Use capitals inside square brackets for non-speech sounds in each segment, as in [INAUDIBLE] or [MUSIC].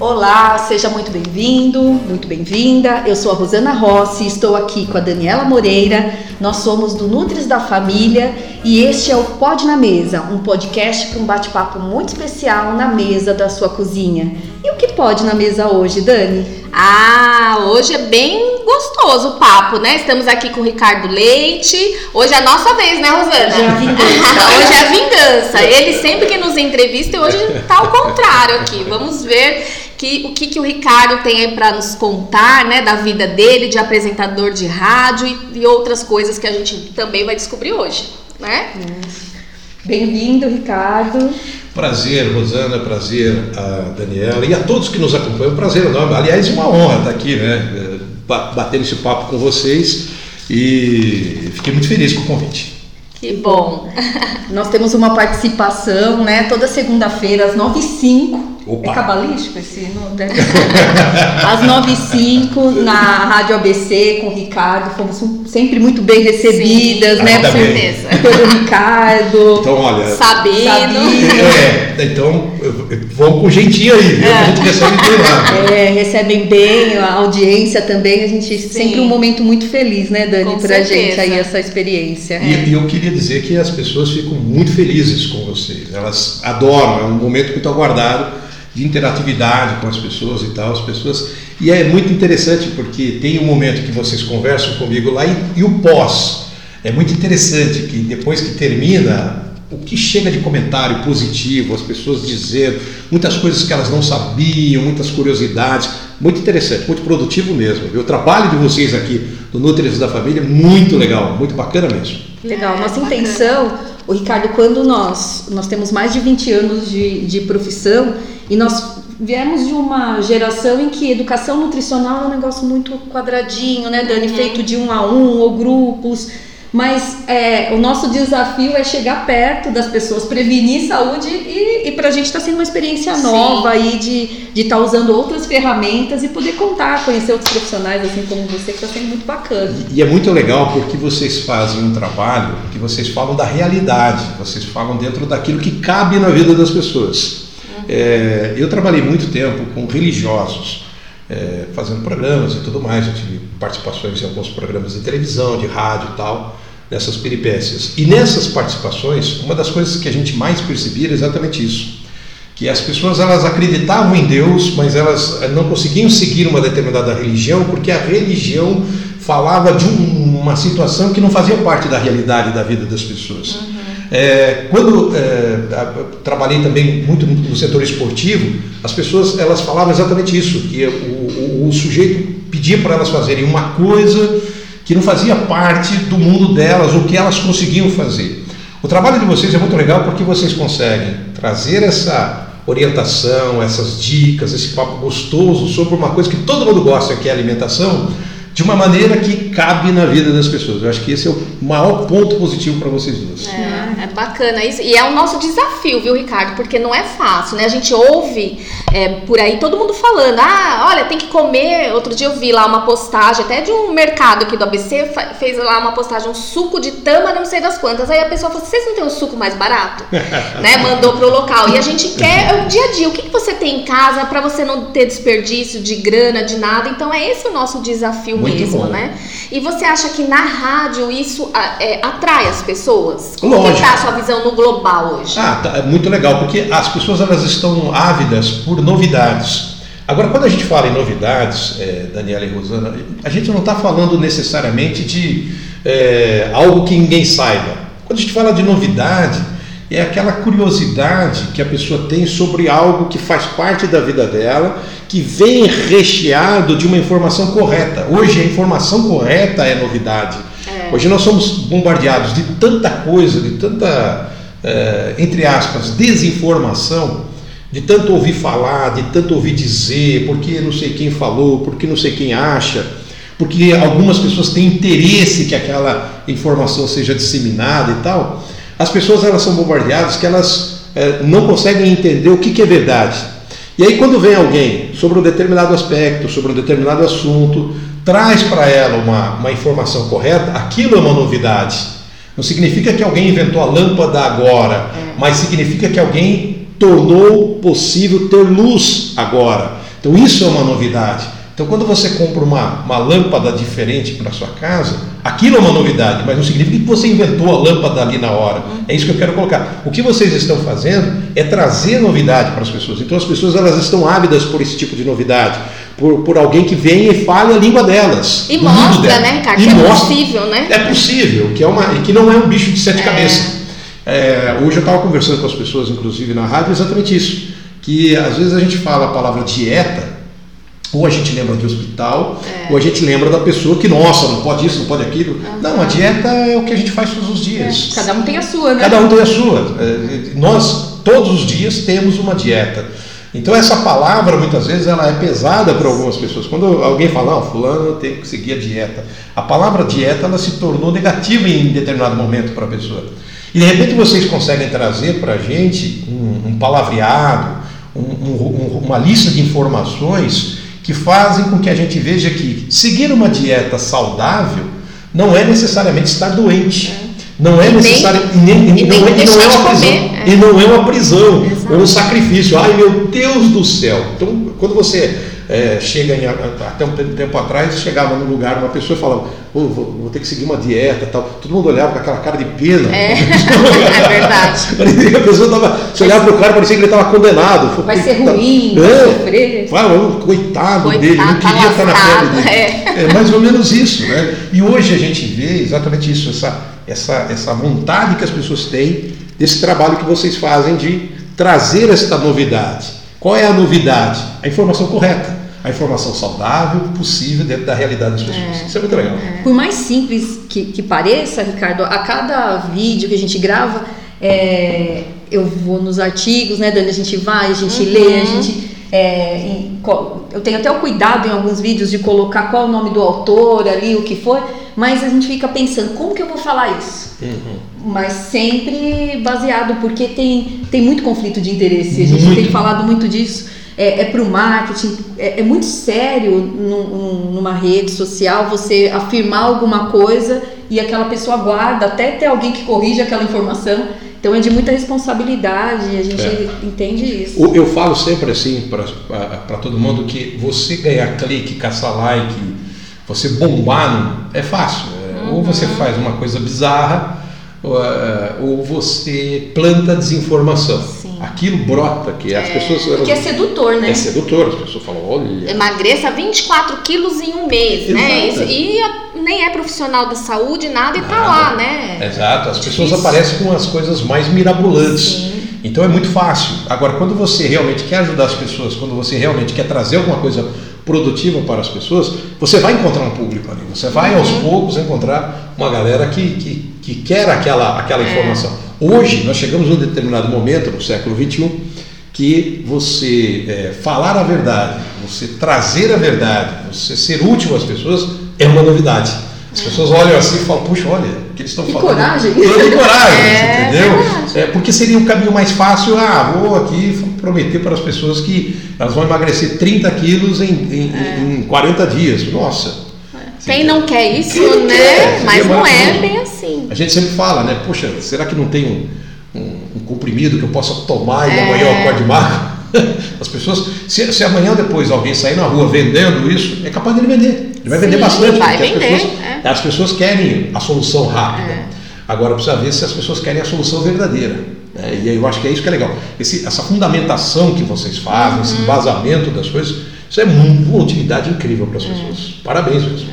Olá, seja muito bem-vindo, muito bem-vinda. Eu sou a Rosana Rossi, estou aqui com a Daniela Moreira. Nós somos do Nutris da Família e este é o Pod na Mesa, um podcast com um bate-papo muito especial na mesa da sua cozinha. E o que pode na mesa hoje, Dani? Ah, hoje é bem gostoso o papo, né? Estamos aqui com o Ricardo Leite. Hoje é a nossa vez, né, Rosana? Hoje é a vingança. [LAUGHS] hoje é a vingança. Ele sempre que nos entrevista, e hoje tá ao contrário aqui. Vamos ver que, o que, que o Ricardo tem aí para nos contar, né, da vida dele, de apresentador de rádio e, e outras coisas que a gente também vai descobrir hoje, né? Bem-vindo, Ricardo. Prazer, Rosana, prazer a Daniela e a todos que nos acompanham. Prazer enorme. Aliás, uma honra estar aqui, né? Batendo esse papo com vocês e fiquei muito feliz com o convite. Que bom. Nós temos uma participação, né? Toda segunda-feira, às 9h05. Opa. É cabalístico esse? Não deve [LAUGHS] Às 9h05, na Rádio ABC, com o Ricardo. Fomos sempre muito bem recebidas, Sim, né? com bem. certeza. Pelo Ricardo. Então, olha. Sabino. Sabino. É, então vamos com jeitinho aí, viu? A gente recebe bem lá. É, recebem bem, a audiência também. A gente sempre um momento muito feliz, né, Dani, Com pra certeza. gente aí essa experiência. E, e eu queria dizer que as pessoas ficam muito felizes com vocês. Elas adoram, é um momento muito aguardado de interatividade com as pessoas e tal, as pessoas. E é muito interessante porque tem um momento que vocês conversam comigo lá e, e o pós. É muito interessante que depois que termina, o que chega de comentário positivo, as pessoas dizendo muitas coisas que elas não sabiam, muitas curiosidades, muito interessante, muito produtivo mesmo. viu? O trabalho de vocês aqui do Nutrients da Família é muito legal, muito bacana mesmo. Legal. É, Nossa bacana. intenção, o Ricardo, quando nós nós temos mais de 20 anos de, de profissão e nós viemos de uma geração em que educação nutricional é um negócio muito quadradinho, né, Dani? Feito de um a um ou grupos. Mas é, o nosso desafio é chegar perto das pessoas, prevenir saúde e, e para a gente está sendo uma experiência Sim. nova aí de estar usando outras ferramentas e poder contar, conhecer outros profissionais assim como você, que está sendo muito bacana. E é muito legal porque vocês fazem um trabalho que vocês falam da realidade, vocês falam dentro daquilo que cabe na vida das pessoas. É, eu trabalhei muito tempo com religiosos, é, fazendo programas e tudo mais. Eu tive participações em alguns programas de televisão, de rádio e tal, nessas peripécias. E nessas participações, uma das coisas que a gente mais percebia era exatamente isso. Que as pessoas elas acreditavam em Deus, mas elas eh, não conseguiam seguir uma determinada religião porque a religião falava de um- uma situação que não fazia parte da realidade da vida das pessoas. É, quando é, trabalhei também muito no no setor esportivo, as pessoas elas falavam exatamente isso, que o, o- o sujeito pedia para elas fazerem uma coisa que não fazia parte do mundo delas, ou que elas conseguiam fazer. O trabalho de vocês é muito legal porque vocês conseguem trazer essa orientação, essas dicas, esse papo gostoso sobre uma coisa que todo mundo gosta, que é alimentação, de uma maneira que cabe na vida das pessoas. Eu acho que esse é o maior ponto positivo para vocês duas. É, é bacana isso. E é o nosso desafio, viu, Ricardo? Porque não é fácil, né? A gente ouve é, por aí todo mundo falando: ah, olha, tem que comer. Outro dia eu vi lá uma postagem, até de um mercado aqui do ABC, fez lá uma postagem, um suco de tâmara, não sei das quantas. Aí a pessoa falou: vocês não tem um suco mais barato? [LAUGHS] né? Mandou pro local. E a gente quer é o dia a dia. O que, que você tem em casa para você não ter desperdício de grana, de nada? Então é esse o nosso desafio Muito mesmo, bom. né? E você acha que na rádio isso é, atrai as pessoas? Como que Lógico. tá a sua visão no global hoje? Ah, tá, é muito legal, porque as pessoas elas estão ávidas por novidades. Agora, quando a gente fala em novidades, é, Daniela e Rosana, a gente não está falando necessariamente de é, algo que ninguém saiba. Quando a gente fala de novidade, é aquela curiosidade que a pessoa tem sobre algo que faz parte da vida dela, que vem recheado de uma informação correta. Hoje, a informação correta é novidade. Hoje nós somos bombardeados de tanta coisa, de tanta, eh, entre aspas, desinformação, de tanto ouvir falar, de tanto ouvir dizer, porque não sei quem falou, porque não sei quem acha, porque algumas pessoas têm interesse que aquela informação seja disseminada e tal. As pessoas elas são bombardeadas que elas eh, não conseguem entender o que, que é verdade. E aí quando vem alguém sobre um determinado aspecto, sobre um determinado assunto, traz para ela uma, uma informação correta, aquilo é uma novidade. Não significa que alguém inventou a lâmpada agora, mas significa que alguém tornou possível ter luz agora. Então isso é uma novidade. Então quando você compra uma, uma lâmpada diferente para sua casa, aquilo é uma novidade, mas não significa que você inventou a lâmpada ali na hora. É isso que eu quero colocar. O que vocês estão fazendo é trazer novidade para as pessoas. Então as pessoas elas estão ávidas por esse tipo de novidade. Por, por alguém que venha e fale a língua delas. E mostra, né, Ricardo? E que mostra, é possível, né? É possível, que, é uma, que não é um bicho de sete cabeças. É, hoje eu estava conversando com as pessoas, inclusive na rádio, exatamente isso. Que às vezes a gente fala a palavra dieta, ou a gente lembra de hospital, É. ou a gente lembra da pessoa que, nossa, não pode isso, não pode aquilo. Não, a dieta é o que a gente faz todos os dias. Cada um tem a sua, né? Cada um tem a sua. É, Nós, todos os dias, temos uma dieta. Então, essa palavra, muitas vezes, ela é pesada para algumas pessoas. Quando alguém fala, não, fulano tem que seguir a dieta. A palavra dieta, ela se tornou negativa em determinado momento para a pessoa. E, de repente, vocês conseguem trazer para a gente um, um palavreado, um- um- um- uma lista de informações que fazem com que a gente veja que seguir uma dieta saudável não é necessariamente estar doente. Não é E nem- necessário. E nem, e não é, não é uma prisão. é. E não é uma prisão, Exato. ou um sacrifício. Ai meu Deus do céu! Então, quando você é, chega em, até um tempo, atrás, chegava num lugar, uma pessoa falava, "Ô, vou, vou ter que seguir uma dieta tal. Todo mundo olhava com aquela cara de pena. É, [LAUGHS] [LAUGHS] é verdade. [LAUGHS] A pessoa tava, você olhava para o cara, parecia que ele estava condenado. Vai ser ruim, vai É. sofrer. Fala, "Ô, coitado, Coitado, dele, não queria estar na pele dele. é. É mais ou menos isso, né? E hoje a gente vê exatamente isso, essa, essa, essa vontade que as pessoas têm desse trabalho que vocês fazem de trazer esta novidade. Qual é a novidade? A informação correta, a informação saudável, possível dentro da realidade das pessoas. Isso é muito legal. Por mais simples que, que pareça, Ricardo, a cada vídeo que a gente grava, é, eu vou nos artigos, né, Dani? A gente vai, a gente lê, a gente. é, em- eu tenho até o cuidado em alguns vídeos de colocar qual é o nome do autor ali, o que foi, mas a gente fica pensando, como que eu vou falar isso? Mas sempre baseado, porque tem, tem muito conflito de interesse, a gente Muito. tem falado muito disso. É, é para o marketing, é, é muito sério num- num- numa rede social você afirmar alguma coisa e aquela pessoa guarda até ter alguém que corrija aquela informação. Então é de muita responsabilidade, a gente É. entende isso. Eu falo sempre assim para todo mundo que você ganhar clique, caçar like, você bombar é fácil. É, Ou você faz uma coisa bizarra, ou, é, ou você planta desinformação. Aquilo brota, que as pessoas. elas- Porque é sedutor, né? é sedutor, as pessoas falam, olha. Emagreça 24 quilos em um mês, né? Exato. Isso- e nem é profissional da saúde, nada, e tá Nada. lá, né? Exato, as pessoas Difícil. aparecem com as coisas mais mirabolantes. Sim. Então é muito fácil. Agora, quando você realmente quer ajudar as pessoas, quando você realmente quer trazer alguma coisa produtiva para as pessoas, você vai encontrar um público ali. Você vai aos Uhum. poucos encontrar uma galera que, que, que quer aquela, aquela É. informação. Hoje, nós chegamos num determinado momento, no século XXI, que você é, falar a verdade, você trazer a verdade, você ser útil às pessoas é uma novidade. As pessoas olham assim e falam, puxa, olha, o que eles estão falando. coragem. É, coragem, É, entendeu? verdade. É, porque seria um caminho mais fácil, ah, vou aqui prometer para as pessoas que elas vão emagrecer 30 quilos em, em, É. em 40 dias. Nossa. Quem não quer isso, Quem né? quer? Mas não é bem assim. A gente sempre fala, né? Poxa, será que não tem um, um, um comprimido que eu possa tomar e É. amanhã eu acorde magro? [LAUGHS] As pessoas, se, se amanhã depois alguém sair na rua vendendo isso, é capaz de ele vender. Ele vai vender Sim, bastante, vai porque vender, as, pessoas, é. as pessoas querem a solução rápida. É. Agora precisa ver se as pessoas querem a solução verdadeira. né? E aí eu acho que é isso que é legal. Esse- essa fundamentação que vocês fazem, Uhum. esse embasamento das coisas, isso é uma utilidade incrível para as É. pessoas. Parabéns mesmo.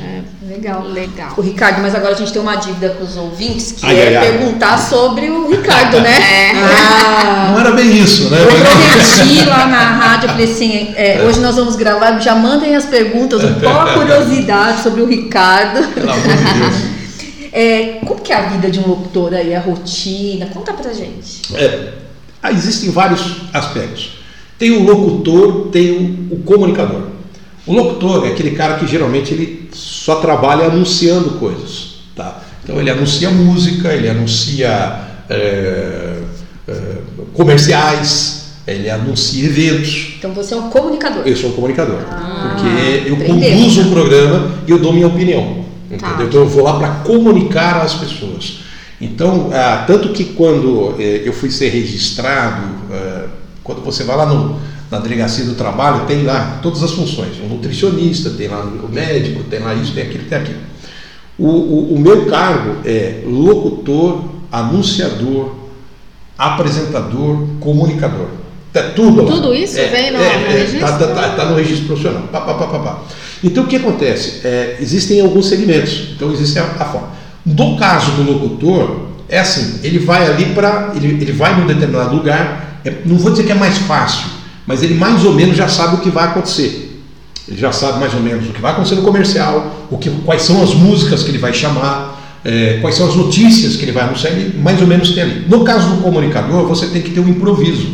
Legal. Legal. O Ricardo, mas agora a gente tem uma dívida com os ouvintes que Ai, é ai, ai. perguntar sobre o Ricardo, né? É. Ah, Não era bem isso, né? Eu prometi lá na rádio, eu falei assim, é, hoje nós vamos gravar, já mandem as perguntas, qual [LAUGHS] a curiosidade sobre o Ricardo. Pelo amor de Deus. É, como que é a vida de um locutor aí, a rotina? Conta pra gente. É, ah, existem vários aspectos. Tem o locutor, tem o, o comunicador. O locutor é aquele cara que geralmente ele só trabalha anunciando coisas. Tá? Então ele anuncia música, ele anuncia é, é, comerciais, ele anuncia eventos. Então você é um comunicador. Eu sou um comunicador. Ah, porque eu aprendeu. conduzo um programa e eu dou minha opinião. Tá. Entendeu? Então eu vou lá para comunicar às pessoas. Então, ah, tanto que quando eh, eu fui ser registrado, ah, quando você vai lá no, na delegacia do trabalho, tem lá todas as funções. O nutricionista, tem lá o médico, tem lá isso, tem aquilo, tem aquilo. O, o, o meu cargo é locutor, anunciador, apresentador, comunicador. É tudo lá. Tudo isso é, vem no, é, no é, registro? Tá, tá, tá no registro profissional. Pá, pá, pá. Então o que acontece? É, existem alguns segmentos. Então existe a, a forma. No caso do locutor, é assim, ele vai ali para. Ele, ele vai num determinado lugar, é, não vou dizer que é mais fácil, mas ele mais ou menos já sabe o que vai acontecer. Ele já sabe mais ou menos o que vai acontecer no comercial, o que, quais são as músicas que ele vai chamar, é, quais são as notícias que ele vai anunciar, ele mais ou menos tem ali. No caso do comunicador, você tem que ter um improviso.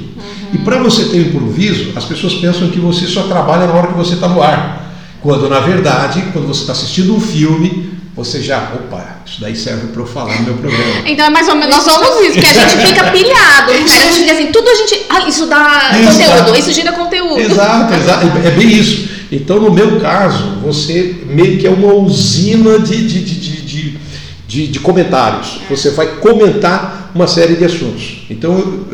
E para você ter um improviso, as pessoas pensam que você só trabalha na hora que você está no ar. Quando na verdade, quando você está assistindo um filme, você já, opa, isso daí serve para eu falar no meu programa. Então é mais ou menos, nós somos isso, que a gente fica pilhado, cara, a gente fica assim, tudo a gente, ah, isso dá Exato. conteúdo, isso gira conteúdo. Exato, exato, é bem isso. Então, no meu caso, você meio que é uma usina de, de, de, de, de, de, comentários. Você vai comentar uma série de assuntos. Então,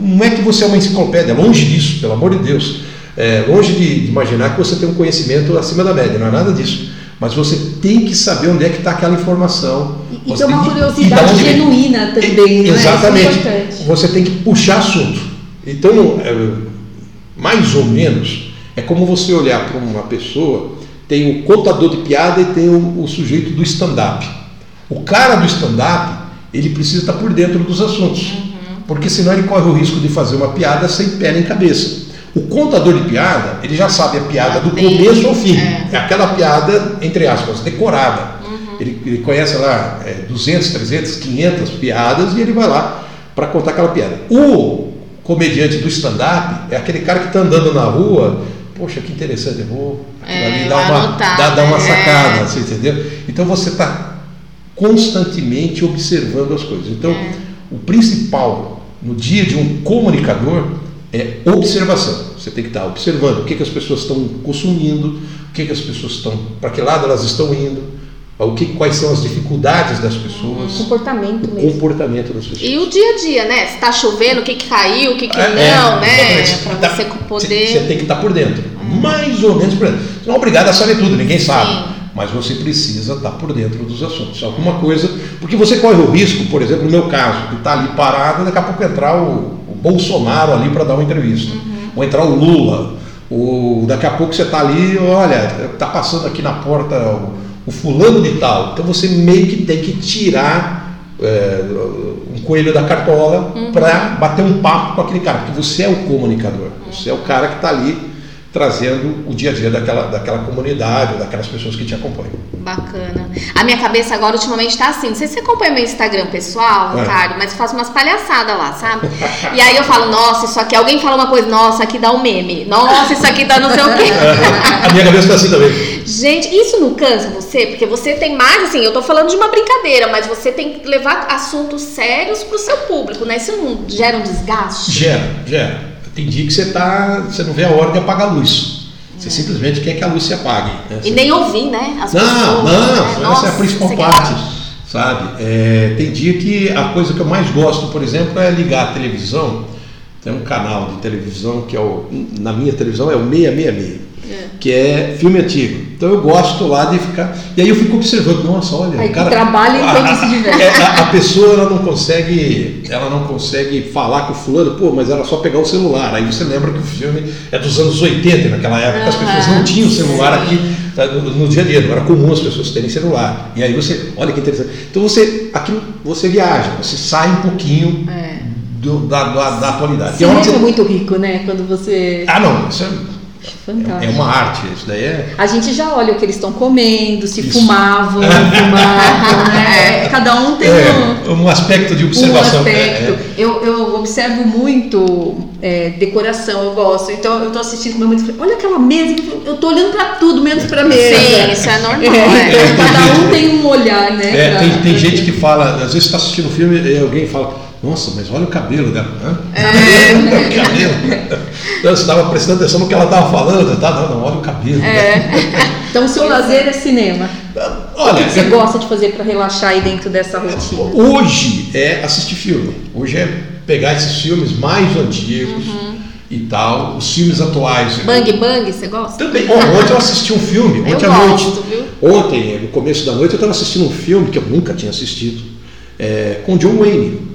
não é que você é uma enciclopédia, longe disso, pelo amor de Deus. É, longe de de imaginar que você tem um conhecimento acima da média, não é nada disso. Mas você tem que saber onde é que está aquela informação. E, e ter uma e- e curiosidade genuína também, né? Exatamente. Isso é. Você tem que puxar assunto. Então, é, mais ou menos, é como você olhar para uma pessoa, tem o contador de piada e tem o, o sujeito do stand-up. O cara do stand-up, ele precisa estar por dentro dos assuntos. Porque senão ele corre o risco de fazer uma piada sem pé nem cabeça. O contador de piada, ele já sabe a piada do começo ao fim. é. É aquela piada, entre aspas, decorada. Ele, ele conhece lá é, 200, 300, 500 piadas e ele vai lá para contar aquela piada. O comediante do stand-up é aquele cara que está andando na rua, poxa, que interessante, eu vou É, ali dar uma, anotar, dar, dar uma né? sacada, você entendeu? Então você está constantemente observando as coisas. Então, É. o principal no dia de um comunicador é observação. Você tem que estar observando o que, que as pessoas estão consumindo, o que, que as pessoas estão, para que lado elas estão indo, o que, quais são as dificuldades das pessoas, Comportamento o mesmo. comportamento das pessoas. E o dia a dia, né? Se tá chovendo, o que que caiu, o que que É, não, é, né? Pra Tá- você poder... você tem que estar por dentro, mais ou menos por dentro. Você não é obrigado a saber tudo, ninguém sabe. Sim. Mas você precisa estar por dentro dos assuntos. Alguma coisa. Porque você corre o risco, por exemplo, no meu caso, de estar ali parado daqui a pouco entrar o, o Bolsonaro ali para dar uma entrevista. Ou entrar o Lula. Ou daqui a pouco você está ali, olha, está passando aqui na porta o, o fulano de tal. Então você meio que tem que tirar é, um coelho da cartola para bater um papo com aquele cara, porque você é o comunicador, você é o cara que está ali trazendo o dia a dia daquela, daquela comunidade, daquelas pessoas que te acompanham. Bacana. A minha cabeça agora ultimamente tá assim. Não sei se você acompanha meu Instagram pessoal, É. Ricardo, mas eu faço umas palhaçadas lá, sabe? E aí eu falo, nossa, isso aqui, alguém fala uma coisa, nossa, aqui dá um meme. Nossa, isso aqui dá não sei o quê. [LAUGHS] A minha cabeça está assim também. Gente, isso não cansa você? Porque você tem mais, assim, eu tô falando de uma brincadeira, mas você tem que levar assuntos sérios pro seu público, né? Isso não gera um desgaste? Gera, gera. Tem dia que você tá, você não vê a hora de apagar a luz. Você simplesmente quer que a luz se apague. né? E nem ouvir, né? As Não, pessoas, não, né? essa Nossa, é a principal você- parte, sabe? É, tem dia que a coisa que eu mais gosto, por exemplo, é ligar a televisão. Tem um canal de televisão que é o, na minha televisão é o 666, que é filme antigo. Então eu gosto lá de ficar. E aí eu fico observando, nossa, olha, Aí o cara. trabalha enquanto a, se [LAUGHS] diverte. é, a, a pessoa ela não consegue, ela não consegue falar com o fulano, pô, mas era só pegar o celular. Aí você lembra que o filme é dos anos 80, e naquela época as pessoas não Aham, tinham celular aqui tá, no, no dia a dia, não era comum as pessoas terem celular. E aí você, olha que interessante. Então você, aquilo, você viaja, você sai um pouquinho É. do- da, da, da atualidade. Cinema é você- muito rico, né? Quando você. Ah, não, isso é, Fantástico. é uma arte, isso daí é. A gente já olha o que eles estão comendo, se Isso. fumavam, fumavam, [LAUGHS] né? Cada um tem um, É, um aspecto de um observação. aspecto. É, é. Eu, eu observo muito é, decoração, eu gosto. Então eu tô assistindo com meu marido e falei, olha aquela mesa, eu tô olhando pra tudo, menos pra mesa. Sim, isso é [LAUGHS] normal. É, é. então, cada um tem um olhar, né? É, pra- tem, tem pra- gente que fala, às vezes está assistindo um filme e alguém fala, nossa, mas olha o cabelo dela. Hã? É. o cabelo. Então, você estava prestando atenção no que ela estava falando, tá? Não, não, olha o cabelo. Então o seu lazer é cinema. O Olha, que você gosta de fazer pra relaxar aí dentro dessa rotina? hoje é assistir filme. Hoje é pegar esses filmes mais antigos, e tal, os filmes atuais. Bang Bang, você gosta? Também. Oh, ontem eu assisti um filme, ontem eu à gosto, noite. Viu? Ontem, no começo da noite, eu estava assistindo um filme que eu nunca tinha assistido, é, com John Wayne.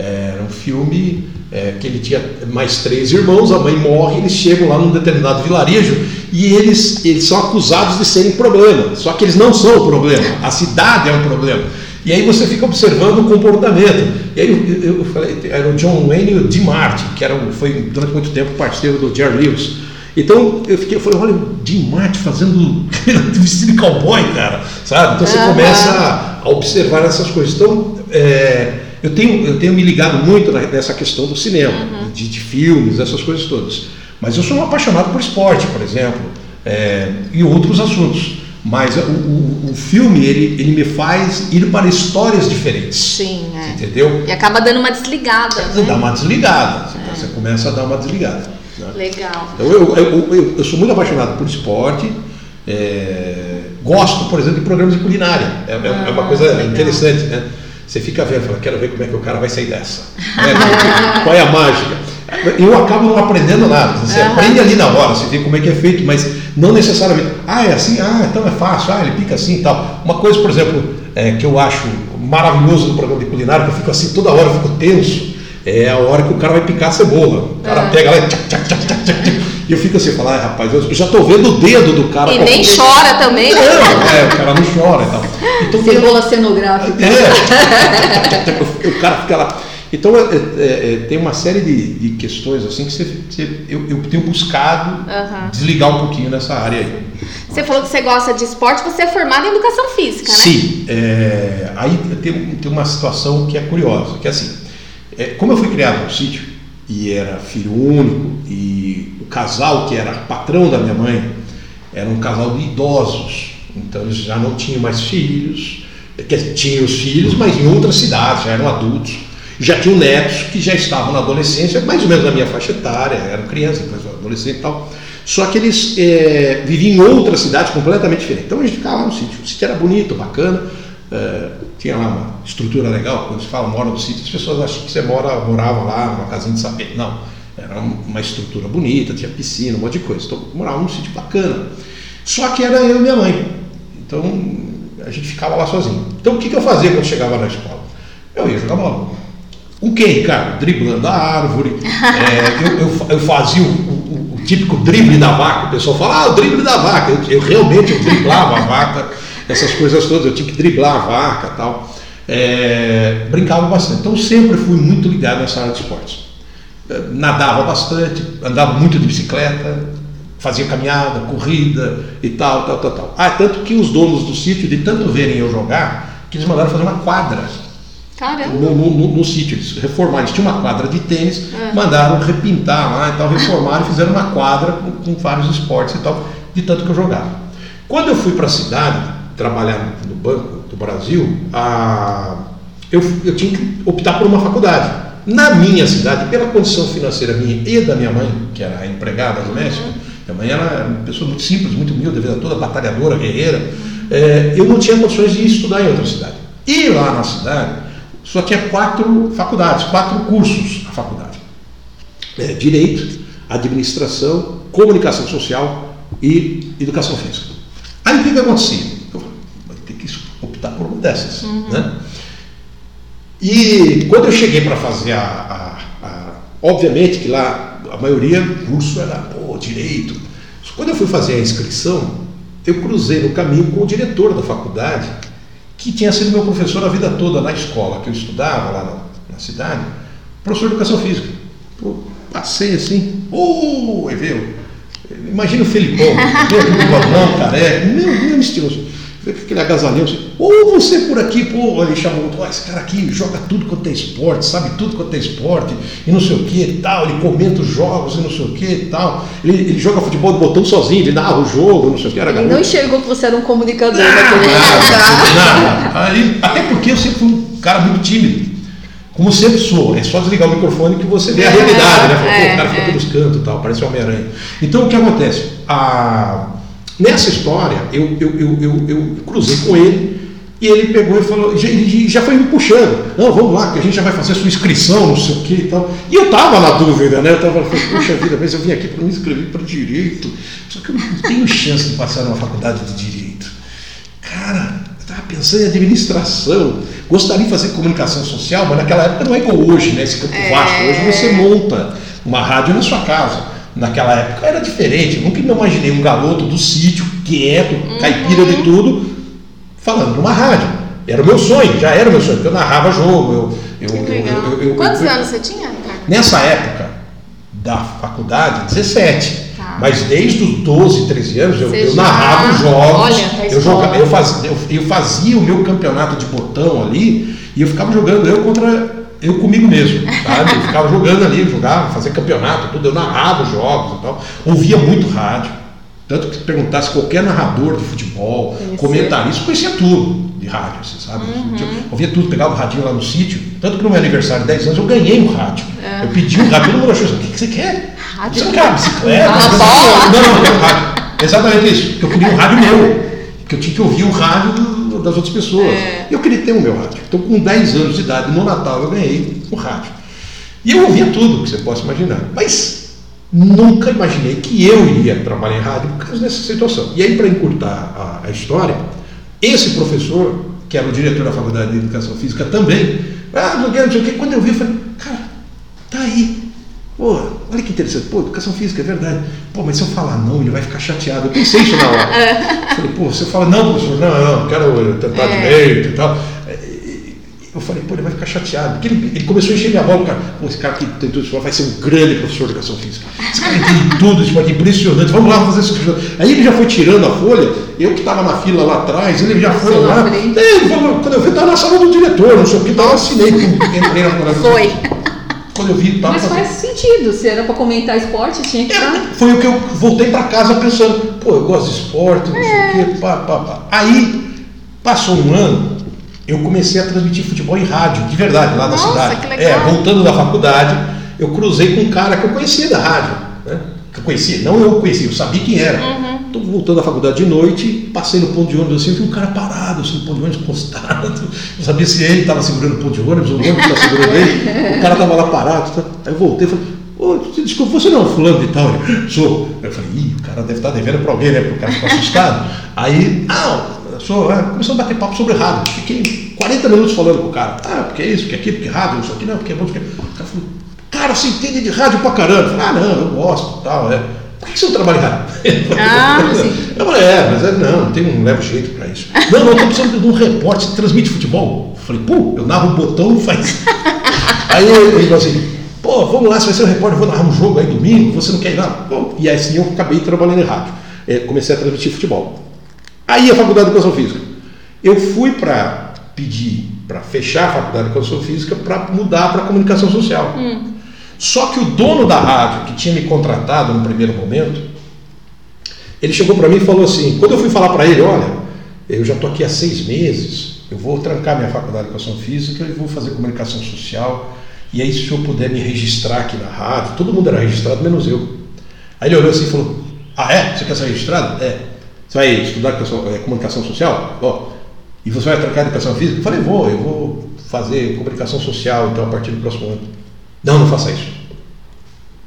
Era um filme é, que ele tinha mais três irmãos, a mãe morre, eles chegam lá num determinado vilarejo e eles, eles são acusados de serem problema. Só que eles não são o problema, a cidade é um problema. E aí você fica observando o comportamento. E aí eu, eu falei, era o John Wayne e o Dean Martin, que era, foi durante muito tempo parceiro do Jerry Lewis. Então eu fiquei, eu falei, olha, o Martin fazendo [LAUGHS] vestido de cowboy, cara, sabe? Então você Aham. começa a, a observar essas coisas. Então, é, eu, tenho, eu tenho me ligado muito nessa questão do cinema, de, de filmes, essas coisas todas. Mas eu sou um apaixonado por esporte, por exemplo, é, e outros assuntos. Mas o, o, o filme, ele, ele me faz ir para histórias diferentes. Sim, é. Entendeu? E acaba dando uma desligada, Você dá né? uma desligada. Você, você começa a dar uma desligada. né? Legal. Então, eu, eu, eu, eu sou muito apaixonado por esporte. é, gosto, por exemplo, de programas de culinária. É, é- é uma Ah, coisa legal. interessante, né? Você fica vendo, fala, quero ver como é que o cara vai sair dessa. [LAUGHS] né? Qual é a mágica? Eu acabo não aprendendo nada. Você Aham. aprende ali na hora, você vê como é que é feito, mas não necessariamente. Ah, é assim? Ah, então é fácil. Ah, ele pica assim e tal. Uma coisa, por exemplo, é, que eu acho maravilhoso no programa de culinária, que eu fico assim toda hora, eu fico tenso, é a hora que o cara vai picar a cebola. O cara Ah. pega lá e tchac, tchac, tchac, tchac, tchac, e eu fico assim, falar, ah, rapaz, eu já estou vendo o dedo do cara. E nem colher." chora também, né? Não, é, o cara não chora e tal. Então, Cebola cenográfica. é, o cara fica lá. Então é, é, é, tem uma série de, de questões assim que você, você- eu, eu tenho buscado Aham. desligar um pouquinho nessa área aí. Você falou que você gosta de esporte, você é formado em educação física, né? Sim, é, aí tem, tem uma situação que é curiosa, que é assim, é, como eu fui criado no sítio e era filho único e o casal que era patrão da minha mãe era um casal de idosos, então eles já não tinham mais filhos, dizer, tinham os filhos, mas em outras cidades, já eram adultos, já tinham netos que já estavam na adolescência, mais ou menos na minha faixa etária, eram crianças, depois adolescente e tal. Só que eles é, viviam em outra cidade completamente diferente. Então a gente ficava lá no sítio. O sítio era bonito, bacana, é, tinha lá uma estrutura legal. Quando se fala mora no sítio, as pessoas acham que você mora, morava lá numa casinha de sapê. Não, era uma estrutura bonita, tinha piscina, um monte de coisa. Então morava num sítio bacana. Só que era eu e minha mãe. Então a gente ficava lá sozinho. Então o que, que eu fazia quando chegava na escola? Eu ia jogar bola. Com quem, Ricardo? Driblando a árvore. [LAUGHS] É, eu, eu, eu fazia o, o- o típico drible da vaca. O pessoal fala, ah, o drible da vaca. Eu, eu realmente eu driblava a vaca, essas coisas todas. Eu tinha que driblar a vaca e tal. É, brincava bastante. Então sempre fui muito ligado nessa área de esportes. É, Nadava bastante, andava muito de bicicleta, fazia caminhada, corrida e tal, tal, tal, tal. Ah, tanto que os donos do sítio, de tanto verem eu jogar, que eles mandaram fazer uma quadra Caramba. no, no, no- no sítio. Eles reformaram, eles tinham uma quadra de tênis, Ah. mandaram repintar lá e tal, reformaram e fizeram uma quadra com, com vários esportes e tal, de tanto que eu jogava. Quando eu fui para a cidade, trabalhar no Banco do Brasil, a- eu, eu tinha que optar por uma faculdade. Na minha cidade, pela condição financeira minha e da minha mãe, que era empregada doméstica, minha mãe era uma pessoa muito simples, muito humilde, a vida toda batalhadora, guerreira, eh, eu não tinha condições de estudar em outra cidade. E lá na cidade, só tinha quatro faculdades, quatro cursos a faculdade. É, direito, administração, comunicação social e educação física. Aí o que, que acontecia? Eu falei, vai ter que optar por uma dessas. Né? E quando eu cheguei para fazer a, a- a- Obviamente que lá a maioria do curso era direito. Quando eu fui fazer a inscrição, eu cruzei no caminho com o diretor da faculdade, que tinha sido meu professor a vida toda na escola que eu estudava lá na, na cidade, professor de educação física. Pô, passei assim, ô, viu? Imagina o Felipão, meu aquele babão, careca, meu, meu estiloso. Aquele agasalhão assim, ou você por aqui, pô, ele chamou, ó, esse cara aqui joga tudo quanto é esporte, sabe tudo quanto é esporte, e não sei o que e tal, ele comenta os jogos e não sei o que e tal. Ele, ele joga futebol de botão sozinho, ele narra o jogo, não sei o que, era Ele garoto. não enxergou que você era um comunicador Nada, naquele lugar. [LAUGHS] nada. Aí, até porque eu sempre fui um cara muito tímido. Como sempre sou, é só desligar o microfone que você vê a realidade, né? Fala, pô, É, o cara fica é. pelos cantos e tal, parece um Homem-Aranha. Então o que acontece? A- Nessa história, eu, eu, eu, eu, cruzei com ele E ele pegou e falou, já, foi me puxando, não, vamos lá, que a gente já vai fazer a sua inscrição, não sei o que e tal. E eu tava na dúvida, né? Eu tava falando, poxa vida, mas eu vim aqui para me inscrever para direito, só que eu não tenho chance de passar numa faculdade de direito. Cara, eu estava pensando em administração, gostaria de fazer comunicação social, mas naquela época não é como hoje, né? Esse campo É. vasto. Hoje você monta uma rádio na sua casa. Naquela época era diferente. Eu nunca me imaginei um garoto do sítio, quieto, caipira de tudo, falando numa rádio. Era o meu sonho, já era o meu sonho, porque eu narrava jogo. Eu, eu, eu- eu- Quantos anos você tinha? Nessa época da faculdade, 17. Tá. Mas desde os 12, 13 anos eu, narrava os jogos. Olha, tá eu, jogava, eu, fazia, eu, eu fazia o meu campeonato de botão ali e eu ficava jogando eu contra eu comigo mesmo, sabe? Eu ficava jogando ali, eu jogava, fazia campeonato, tudo, eu narrava os jogos e tal. Ouvia muito rádio. Tanto que se perguntasse qualquer narrador de futebol, Conhecia. comentarista, conhecia tudo de rádio, você sabe? Ouvia tudo, pegava o radinho lá no sítio. Tanto que no meu aniversário de 10 anos eu ganhei um rádio. Eu pedi um rádio, todo mundo achou assim, o que, que você quer? Rádio? Você não quer uma bicicleta? Uma não- bola? Não, não, eu quero um rádio. Exatamente isso, porque eu queria um rádio meu. Porque eu tinha que ouvir o rádio do- das outras pessoas. É. Eu queria ter o meu rádio. Então, com 10 anos de idade, no Natal, eu ganhei um rádio. E eu ouvia tudo que você possa imaginar. Mas nunca imaginei que eu iria trabalhar em rádio por causa dessa situação. E aí, para encurtar a, a história, esse professor, que era o diretor da Faculdade de Educação Física também, ah, o não sei o que, quando eu vi, eu falei, cara, tá aí. Pô, olha que interessante. Pô, educação física, é verdade. Pô, mas se eu falar não, ele vai ficar chateado. Eu pensei isso na hora. Falei, pô, se eu falar não, professor, não, não, quero tentar É. direito e tal. Eu falei, pô, ele vai ficar chateado. Porque ele, ele começou a encher minha bola, cara. Pô, esse cara que tem tudo isso vai ser um grande professor de educação física. Esse cara tem tudo, tipo, é impressionante. Vamos lá fazer isso. Aí ele já foi tirando a folha, eu que estava na fila lá atrás, ele já foi lá. É, ele falou, quando eu vi, estava na sala do diretor, não sei o que, tava assinei. [LAUGHS] Entrei na Foi. Quando eu vi, tava Mas faz sentido, se era pra comentar esporte, tinha que estar. é, foi o que eu voltei para casa pensando, pô, eu gosto de esporte, não sei o quê, pá, pá, pá. Aí, passou um ano, eu comecei a transmitir futebol em rádio, de verdade, lá Nossa, da cidade. que legal. É, voltando da faculdade, eu cruzei com um cara que eu conhecia da rádio, né? Que eu conhecia, não eu conhecia, eu sabia quem era. Uhum. Tô voltando da faculdade de noite, passei no ponto de ônibus assim, vi um cara parado, assim, no ponto de ônibus encostado. Não sabia se ele estava segurando o ponto de ônibus, o ônibus estava segurando ele. O cara estava lá parado. tá? Aí eu voltei e falei, ô, desculpa, você não é um fulano de tal? Ele. Eu falei, ih, o cara deve estar devendo para alguém, né? Porque o cara ficou assustado. Aí, ah, sou, é, começou a bater papo sobre rádio. Fiquei 40 minutos falando com o cara. Ah, porque é isso, porque é aquilo, porque é rádio, não sei o que, não, porque é bom, porque... O cara falou, cara, você entende de rádio pra caramba. Eu falei, ah, não, eu gosto, tal, é. Por que você não trabalha em [LAUGHS] rádio? Ah, sim. Eu falei, é, mas é, não, não tem um leve jeito pra isso. Não, não, eu tô precisando de um repórter, você transmite futebol? Eu falei, pô, eu narro o botão faz. [LAUGHS] Aí ele falou assim, pô, vamos lá, você vai ser um repórter, eu vou narrar um jogo aí domingo, você não quer ir lá? Pô, e assim eu acabei trabalhando em rádio. É, comecei a transmitir futebol. Aí a faculdade de educação física. Eu fui para pedir para fechar a faculdade de educação física para mudar para comunicação social. Só que o dono da rádio, que tinha me contratado no primeiro momento, ele chegou para mim e falou assim: quando eu fui falar para ele, olha, eu já estou aqui há seis meses, eu vou trancar minha faculdade de educação física e vou fazer comunicação social. E aí, se o senhor puder me registrar aqui na rádio, todo mundo era registrado, menos eu. Aí ele olhou assim e falou: Ah, é? Você quer ser registrado? É. Você vai estudar eh, comunicação social? Ó. E você vai trancar educação física? Eu falei: Vou, eu vou fazer comunicação social então a partir do próximo ano. Não, não faça isso.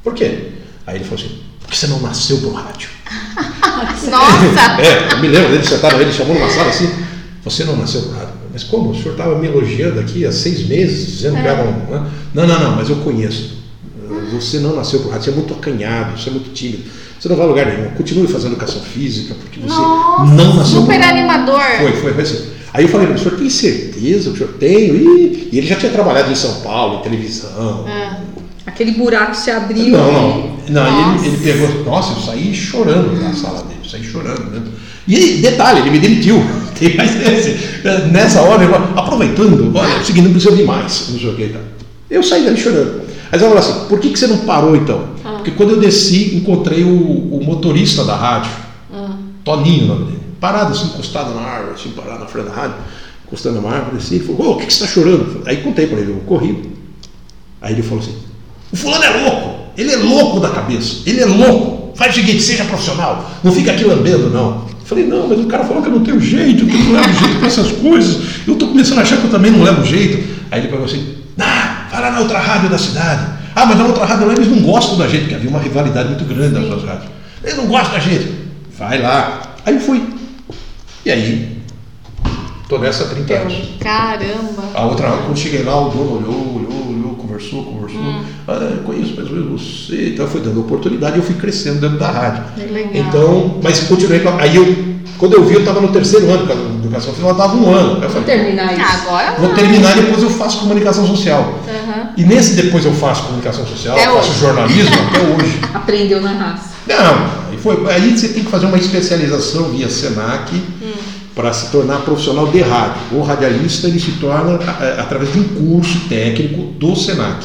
Por quê? Aí ele falou assim: Porque você não nasceu pro rádio. [LAUGHS] Nossa! É, eu me lembro dele sentado, ele chamou numa sala assim, você não nasceu pro rádio. Mas como? O senhor estava me elogiando aqui há seis meses, dizendo que era um. né? Não, não, não, mas eu conheço. Você não nasceu pro rádio, você é muito acanhado, você é muito tímido. Você não vai a lugar nenhum. Continue fazendo educação física, porque você Nossa, não nasceu super pro rádio. animador. Foi, foi, foi assim. Aí eu falei, o senhor tem certeza? O senhor tem? E, e ele já tinha trabalhado em São Paulo, em televisão. Ah, Aquele buraco se abriu. Não, não. Não, ele, ele pegou. Nossa, eu saí chorando na sala dele, saí chorando. Né? E detalhe, ele me demitiu. [LAUGHS] Tem mais esse. Nessa hora, eu, aproveitando, olha, é o seguinte, não precisa de mais, não sei o que. Tá. Eu saí dali chorando. Aí ela falou assim: por que, que você não parou então? Ah. Porque quando eu desci, encontrei o, o motorista da rádio, ah. Toninho, o nome dele, parado assim, encostado na árvore, assim, parado na frente da rádio, encostando na árvore, assim, ele falou: Ô, o que, que você está chorando? Aí contei para ele, eu corri. Aí ele falou assim: o fulano é louco, ele é louco da cabeça, ele é louco. Faz o seguinte, seja profissional, não fica aqui lambendo, não. Falei, não, mas o cara falou que eu não tenho jeito, que eu não levo jeito para essas coisas. Eu estou começando a achar que eu também não levo jeito. Aí ele falou assim, ah, vai lá na outra rádio da cidade. Ah, mas na outra rádio lá eles não gostam da gente, porque havia uma rivalidade muito grande nas duas rádios. Eles não gostam da gente. Vai lá. Aí eu fui. E aí, tô nessa há 30 anos. Caramba. A outra, quando cheguei lá, o dono olhou, olhou, olhou, conversou, conversou. Hum. Ah, eu conheço mais ou menos você. Então foi dando oportunidade e eu fui crescendo dentro da rádio. Legal. Então, mas continuei. com a- Aí eu, quando eu vi, eu estava no terceiro ano de educação final, eu estava um ano. Eu Vou falei, terminar isso. Ah, agora vou terminar e depois eu faço comunicação social. Aham. E nesse depois eu faço comunicação social, Até faço hoje. jornalismo até hoje. [LAUGHS] Aprendeu na raça. Não, foi, aí você tem que fazer uma especialização via SENAC para se tornar profissional de rádio. O radialista ele se torna a- através de um curso técnico do SENAC.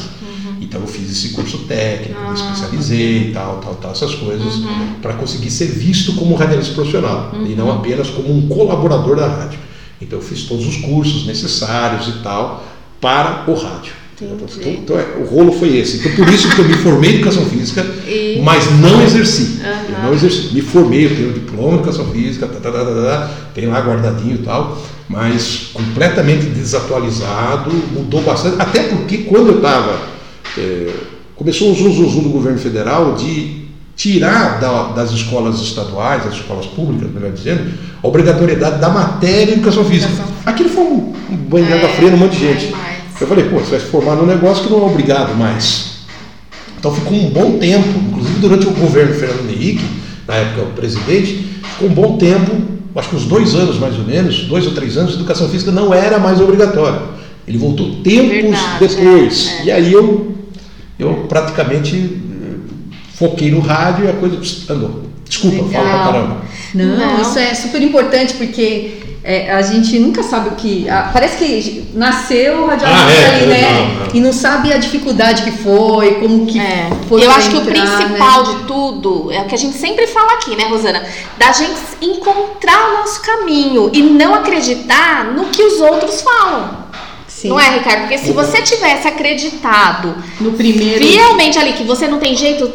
Então eu fiz esse curso técnico, me especializei e tal, tal, tal, essas coisas, para conseguir ser visto como radialista profissional e não apenas como um colaborador da rádio. Então eu fiz todos os cursos necessários e tal para o rádio. Entendi. Então, então, é, o rolo foi esse. Então por isso que eu me formei em educação física, E- mas não exerci. Eu Aham. não exerci. Me formei, eu tenho diploma em educação física, tá, tá, tá, tá, tá, tem lá guardadinho e tal, mas completamente desatualizado, mudou bastante. Até porque quando eu estava. começou o zum, zum, zum do governo federal de tirar da- das escolas estaduais, das escolas públicas, melhor dizendo, a obrigatoriedade da matéria em educação física. Aquilo foi um, um banho de água fria num monte de gente. Eu falei, pô, você vai se formar num negócio que não é obrigado mais. Então ficou um bom tempo, inclusive durante o governo Fernando Henrique, na época o presidente, ficou um bom tempo, acho que uns dois anos mais ou menos, dois ou três anos, educação física não era mais obrigatória. Ele voltou tempos Verdade, depois. é, é. E aí eu, eu praticamente eh, foquei no rádio e a coisa andou. Desculpa, fala pra Legal. caramba. Não, Não. isso é super importante porque é, a gente nunca sabe o que. a- parece que nasceu radialista Ah, é, ali, né? não, não. E não sabe a dificuldade que foi, como que É. foi. Eu acho que o entrar, principal né? de tudo é o que a gente sempre fala aqui, né, Rosana? Da gente encontrar o nosso caminho e não acreditar no que os outros falam. Sim. Não é, Ricardo? Porque se você tivesse acreditado No primeiro. fielmente ali que você não tem jeito,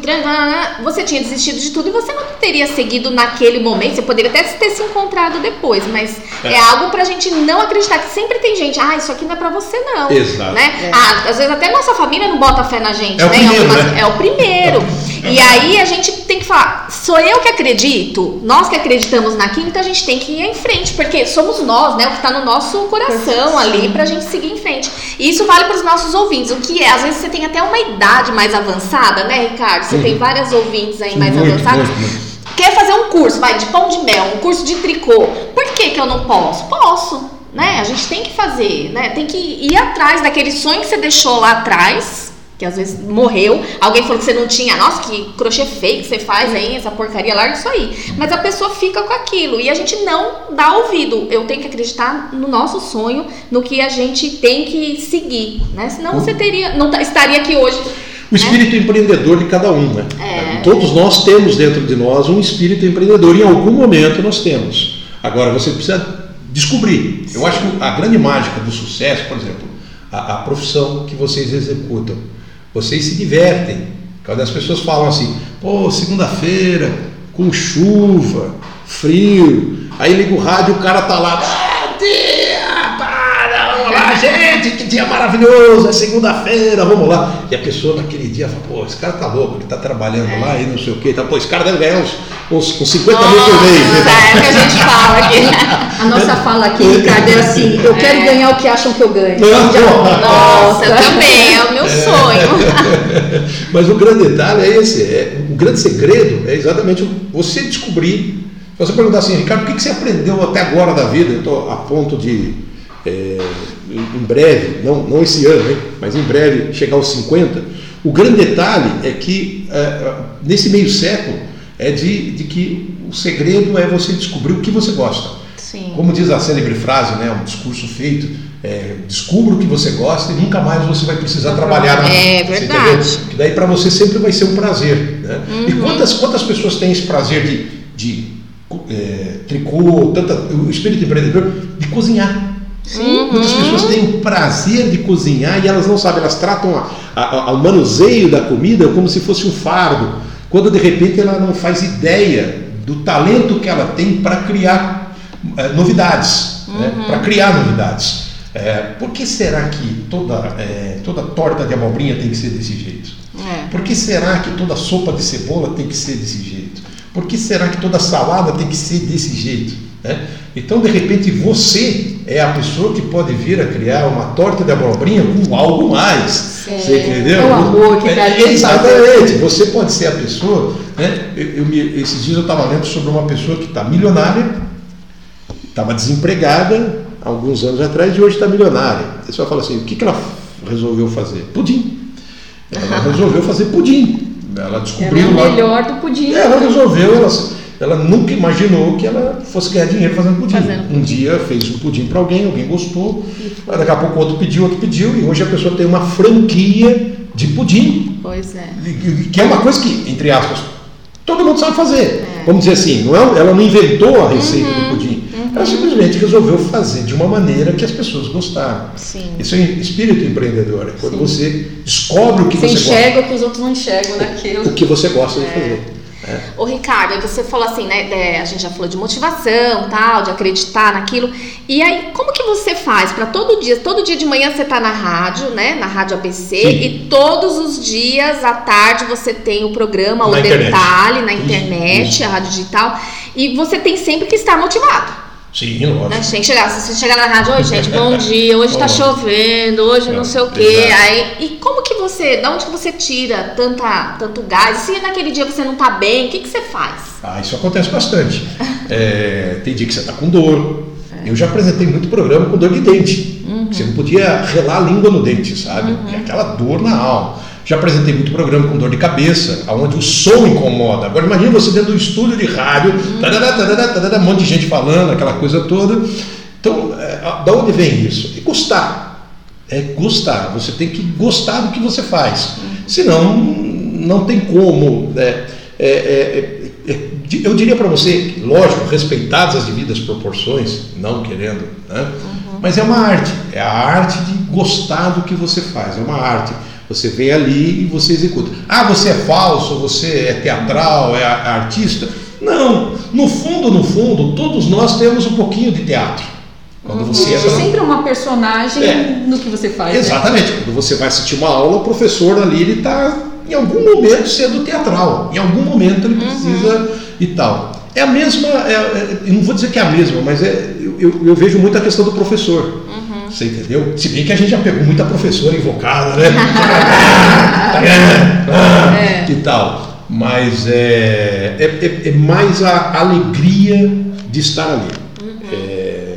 você tinha desistido de tudo e você não teria seguido naquele momento. Você poderia até ter se encontrado depois, mas é, É. algo pra gente não acreditar. Que sempre tem gente, ah, isso aqui não é pra você, não. Exato. Né? É. Ah, às vezes até nossa família não bota fé na gente, É o né? Em primeiro, algumas- né? É o primeiro. E aí a gente tem que falar, sou eu que acredito, nós que acreditamos naquilo, então a gente tem que ir em frente, porque somos nós, né? O que tá no nosso coração ali pra gente seguir em frente. E isso vale para os nossos ouvintes. O que é? Às vezes você tem até uma idade mais avançada, né, Ricardo? Você Uhum. tem várias ouvintes aí mais Muito, avançadas. muito, muito. Quer fazer um curso, vai, de pão de mel, um curso de tricô. Por que, que eu não posso? Posso, né? A gente tem que fazer, né? Tem que ir atrás daquele sonho que você deixou lá atrás, que às vezes morreu. Alguém falou que você não tinha. Nossa, que crochê feio que você faz aí, essa porcaria, larga isso aí. Mas a pessoa fica com aquilo e a gente não dá ouvido. Eu tenho que acreditar no nosso sonho, no que a gente tem que seguir, né? Senão você teria, não tá- estaria aqui hoje. O espírito empreendedor de cada um, né? É. Todos nós temos dentro de nós um espírito empreendedor. Em algum momento nós temos. Agora você precisa descobrir. Eu acho que a grande mágica do sucesso, por exemplo, a, a profissão que vocês executam. Vocês se divertem. Quando as pessoas falam assim, pô, segunda-feira, com chuva, frio, aí liga o rádio o cara tá lá. Gente, que dia maravilhoso, é segunda-feira, vamos lá. E a pessoa naquele dia fala, pô, esse cara tá louco, ele tá trabalhando lá e não sei o quê, tá, pô, esse cara deve ganhar uns, uns, uns 50 mil por mês. né? Nossa, é o que a gente fala aqui. A nossa fala aqui, Ricardo, é assim: eu quero É. ganhar o que acham que eu ganho. Nossa, eu também, é o meu sonho. [LAUGHS] Mas o grande detalhe é esse, é, o grande segredo é exatamente você descobrir. Se você perguntar assim, Ricardo, o que que você aprendeu até agora da vida? Eu estou a ponto de, é, em breve, não, não esse ano, hein, mas em breve chegar aos 50. O grande detalhe é que é, nesse meio século é de, de que o segredo é você descobrir o que você gosta. Sim. Como diz a célebre frase, né, um discurso feito, é, descubra o que você gosta e nunca mais você vai precisar trabalhar na É verdade. Que daí para você sempre vai ser um prazer. Né? Uhum. E quantas, quantas pessoas têm esse prazer de, de é, tricô, tanta, o espírito empreendedor, de cozinhar? Uhum. Muitas pessoas têm o prazer de cozinhar e elas não sabem, elas tratam a, a, a- o manuseio da comida como se fosse um fardo, quando de repente ela não faz ideia do talento que ela tem para criar é, novidades, né? Uhum. para criar novidades. É, por que será que toda, é, toda torta de abobrinha tem que ser desse jeito? É. Por que será que toda sopa de cebola tem que ser desse jeito? Por que será que toda salada tem que ser desse jeito? né? Então, de repente, você é a pessoa que pode vir a criar uma torta de abobrinha com algo mais. Você entendeu? É o amor que tá ali. Exatamente. Você pode ser a pessoa. Né? Eu, eu me- esses dias eu estava lendo sobre uma pessoa que está milionária, estava desempregada alguns anos atrás e hoje está milionária. A pessoa fala assim: o que, que ela resolveu fazer? Pudim. Ela [LAUGHS] resolveu fazer pudim. Ela Ela é descobriu o melhor do pudim. Ela resolveu, ela, ela nunca imaginou que ela fosse ganhar dinheiro fazendo pudim. Fazendo Um dia fez um pudim para alguém, alguém gostou, daqui a pouco outro pediu, outro pediu, e hoje a pessoa tem uma franquia de pudim, Pois é. que é uma coisa que, entre aspas, todo mundo sabe fazer. É. Vamos dizer assim, não é, ela não inventou a receita Uhum, do pudim, ela simplesmente resolveu fazer de uma maneira que as pessoas gostaram. Sim. Isso é espírito empreendedor, é quando você descobre o que Você você, enxerga o que os outros não enxergam gosta, naquilo. o que você gosta É. de fazer. Ô Ricardo, aí você falou assim, né? é, a gente já falou de motivação, tal, de acreditar naquilo. E aí, como que você faz para todo dia, todo dia de manhã você tá na rádio, né? Na rádio ABC, Sim. e todos os dias à tarde você tem o programa, o Na internet. detalhe na Isso, internet, isso. a rádio digital, e você tem sempre que estar motivado. Sim, lógico. Né? Tem que chegar, se você chegar na rádio, oi gente, bom [LAUGHS] dia, hoje tá chovendo, hoje não Não, sei o quê. exato. Aí, e como que você, da onde que você tira tanta, tanto gás? Se naquele dia você não tá bem, o que, que você faz? Ah, isso acontece bastante. [LAUGHS] É, tem dia que você está com dor. Eu já apresentei muito programa com dor de dente. Você não podia relar a língua no dente, sabe? É aquela dor na alma. Já apresentei muito programa com dor de cabeça, onde o som incomoda. Agora imagine você dentro do estúdio de rádio, tarará, tarará, tarará, um monte de gente falando, aquela coisa toda. Então, é, da onde vem isso? É gostar. É gostar. Você tem que gostar do que você faz. Senão, não tem como. né? É, é, é, é, eu diria para você, lógico, respeitadas as devidas proporções, não querendo, né? mas é uma arte. É a arte de gostar do que você faz. É uma arte. Você vem ali e você executa. Ah, você é falso, você é teatral, é artista? Não. No fundo, no fundo, todos nós temos um pouquinho de teatro. Quando você Existe entra na- sempre uma personagem É. no que você faz. né? Exatamente. Quando você vai assistir uma aula, o professor ali ele está em algum momento sendo teatral. Em algum momento ele precisa e tal. É a mesma, é- é- eu não vou dizer que é a mesma, mas é, eu, eu- eu vejo muito a questão do professor. Você entendeu? Se bem que a gente já pegou muita professora invocada, né? [LAUGHS] É. E tal. Mas é, é, é- é mais a alegria de estar ali. É,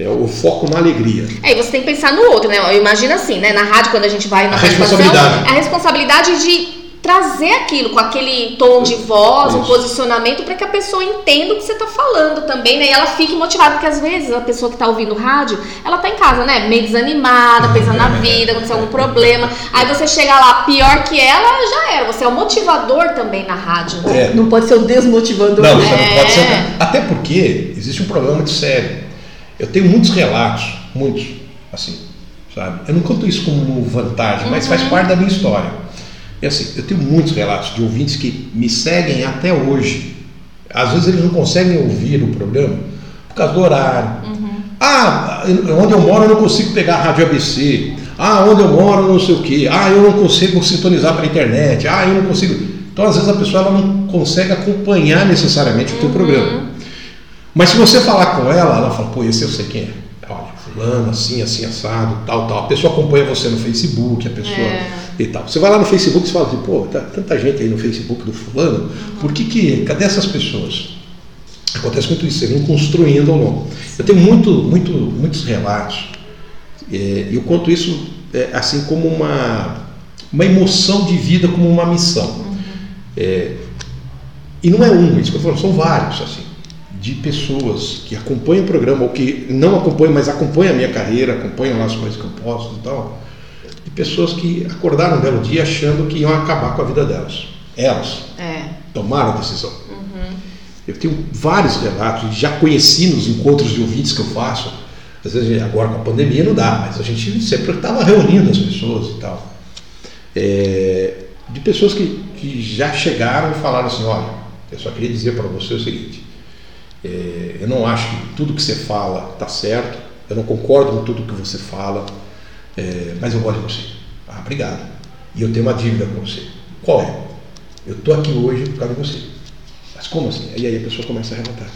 é o foco na alegria. É, e você tem que pensar no outro, né? Eu imagino assim, né? Na rádio, quando a gente vai na A responsabilidade. a responsabilidade de trazer aquilo com aquele tom de voz, um posicionamento, para que a pessoa entenda o que você tá falando também, né? E ela fique motivada, porque às vezes a pessoa que tá ouvindo rádio, ela tá em casa, né? Meio desanimada, pensando na [LAUGHS] vida, aconteceu algum problema. Aí você chega lá, pior que ela, já era. Você é o motivador também na rádio. né? É. Não pode ser o desmotivador. Não, né? não pode É. ser. Até porque existe um problema muito sério. Eu tenho muitos relatos, muitos, assim, sabe? Eu não conto isso como vantagem, mas faz parte da minha história. E assim, eu tenho muitos relatos de ouvintes que me seguem até hoje. Às vezes eles não conseguem ouvir o programa por causa do horário. Ah, eu- onde eu moro eu não consigo pegar a rádio ABC. Ah, onde eu moro não sei o quê. Ah, eu não consigo sintonizar pela internet. Ah, eu não consigo. Então, às vezes, a pessoa ela não consegue acompanhar necessariamente o teu programa. Mas se você falar com ela, ela fala, pô, esse eu sei quem é. Fulano, assim, assim, assado, tal, tal. A pessoa acompanha você no Facebook, a pessoa É. e tal. Você vai lá no Facebook e fala assim, pô, tá tanta gente aí no Facebook do fulano, por que que, cadê essas pessoas? Acontece muito isso, você vem construindo ao longo. Eu tenho muito, muito, muitos relatos, é, e eu conto isso é, assim como uma, uma emoção de vida, como uma missão. É, e não é um, isso que eu falando, são vários, assim, de pessoas que acompanham o programa, ou que não acompanham, mas acompanham a minha carreira, acompanham lá as coisas que eu posto e tal. De pessoas que acordaram um belo dia achando que iam acabar com a vida delas. Elas É. tomaram a decisão. Eu tenho vários relatos, já conheci nos encontros de ouvintes que eu faço. Às vezes, agora com a pandemia não dá, mas a gente sempre estava reunindo as pessoas e tal. É, de pessoas que, que já chegaram e falaram assim: olha, Eu só queria dizer para você o seguinte: é, eu não acho que tudo que você fala está certo, eu não concordo com tudo que você fala, é, mas eu gosto de você. Ah, obrigado. E eu tenho uma dívida com você. Qual é? Eu estou aqui hoje por causa de você. Mas como assim? E aí a pessoa começa a relatar.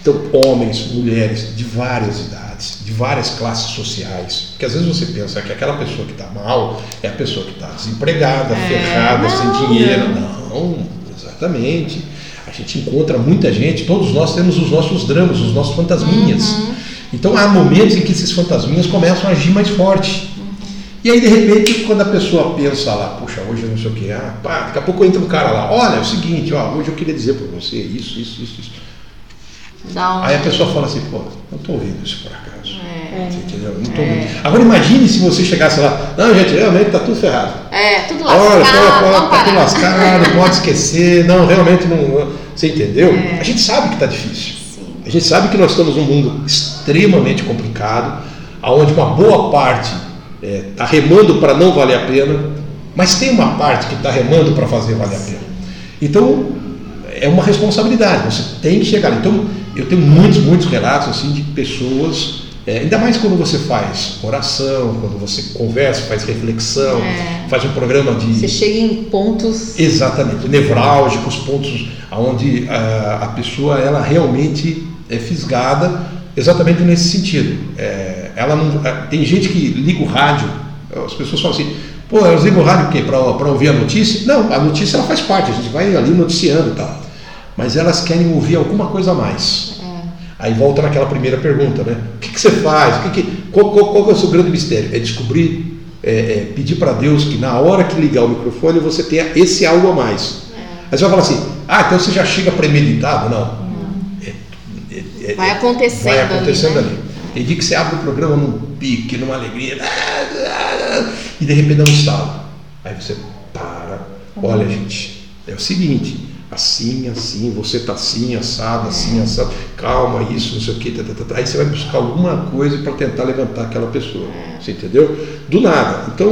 Então, homens, mulheres de várias idades, de várias classes sociais, porque às vezes você pensa que aquela pessoa que está mal é a pessoa que está desempregada, é, ferrada, não, sem dinheiro. Não. não, exatamente. A gente encontra muita gente, todos nós temos os nossos dramas, os nossos fantasminhas. Uhum. Então há momentos em que esses fantasminhas começam a agir mais forte. E aí, de repente, quando a pessoa pensa lá, puxa, hoje eu não sei o que, ah, pá, daqui a pouco entra um cara lá, olha, é o seguinte, ó, hoje eu queria dizer para você isso, isso, isso, isso. Um... Aí a pessoa fala assim, pô, não estou ouvindo isso por acaso. É. Entendeu? É. Agora imagine se você chegasse lá, não, gente, realmente está tudo ferrado. É, tudo lascado. Olha, está tudo lascado, [LAUGHS] pode esquecer, não, realmente não. Você entendeu? É. A gente sabe que está difícil. Sim. A gente sabe que nós estamos num mundo extremamente complicado, onde uma boa parte está é, tá remando para não valer a pena, mas tem uma parte que está remando para fazer valer a pena. Então, é uma responsabilidade, você tem que chegar. Então, eu tenho muitos, muitos relatos assim de pessoas, é, ainda mais quando você faz oração, quando você conversa, faz reflexão, é. faz um programa de. Você chega em pontos. Exatamente, nevrálgicos, pontos onde a, a pessoa ela realmente é fisgada exatamente nesse sentido. É, ela não, é, tem gente que liga o rádio, as pessoas falam assim, pô, elas ligam o rádio para ouvir a notícia? Não, a notícia ela faz parte, a gente vai ali noticiando e tal. Mas elas querem ouvir alguma coisa a mais. É. Aí volta naquela primeira pergunta, né? O que, que você faz? O que que, qual, qual, qual, é o seu grande mistério? É descobrir, é, é, pedir para Deus que na hora que ligar o microfone você tenha esse algo a mais. É. Aí você vai falar assim, ah, então você já chega premeditado? Não é, vai acontecendo, vai acontecendo ali. Né? ali. Tem dia que você abre o programa num pique, numa alegria, e de repente dá um estalo. Aí você para, olha gente, é o seguinte, assim, assim, você está assim, assado, assim, assado, calma, isso, não sei o que, tá, tá, tá, aí você vai buscar alguma coisa para tentar levantar aquela pessoa, você entendeu? Do nada. Então,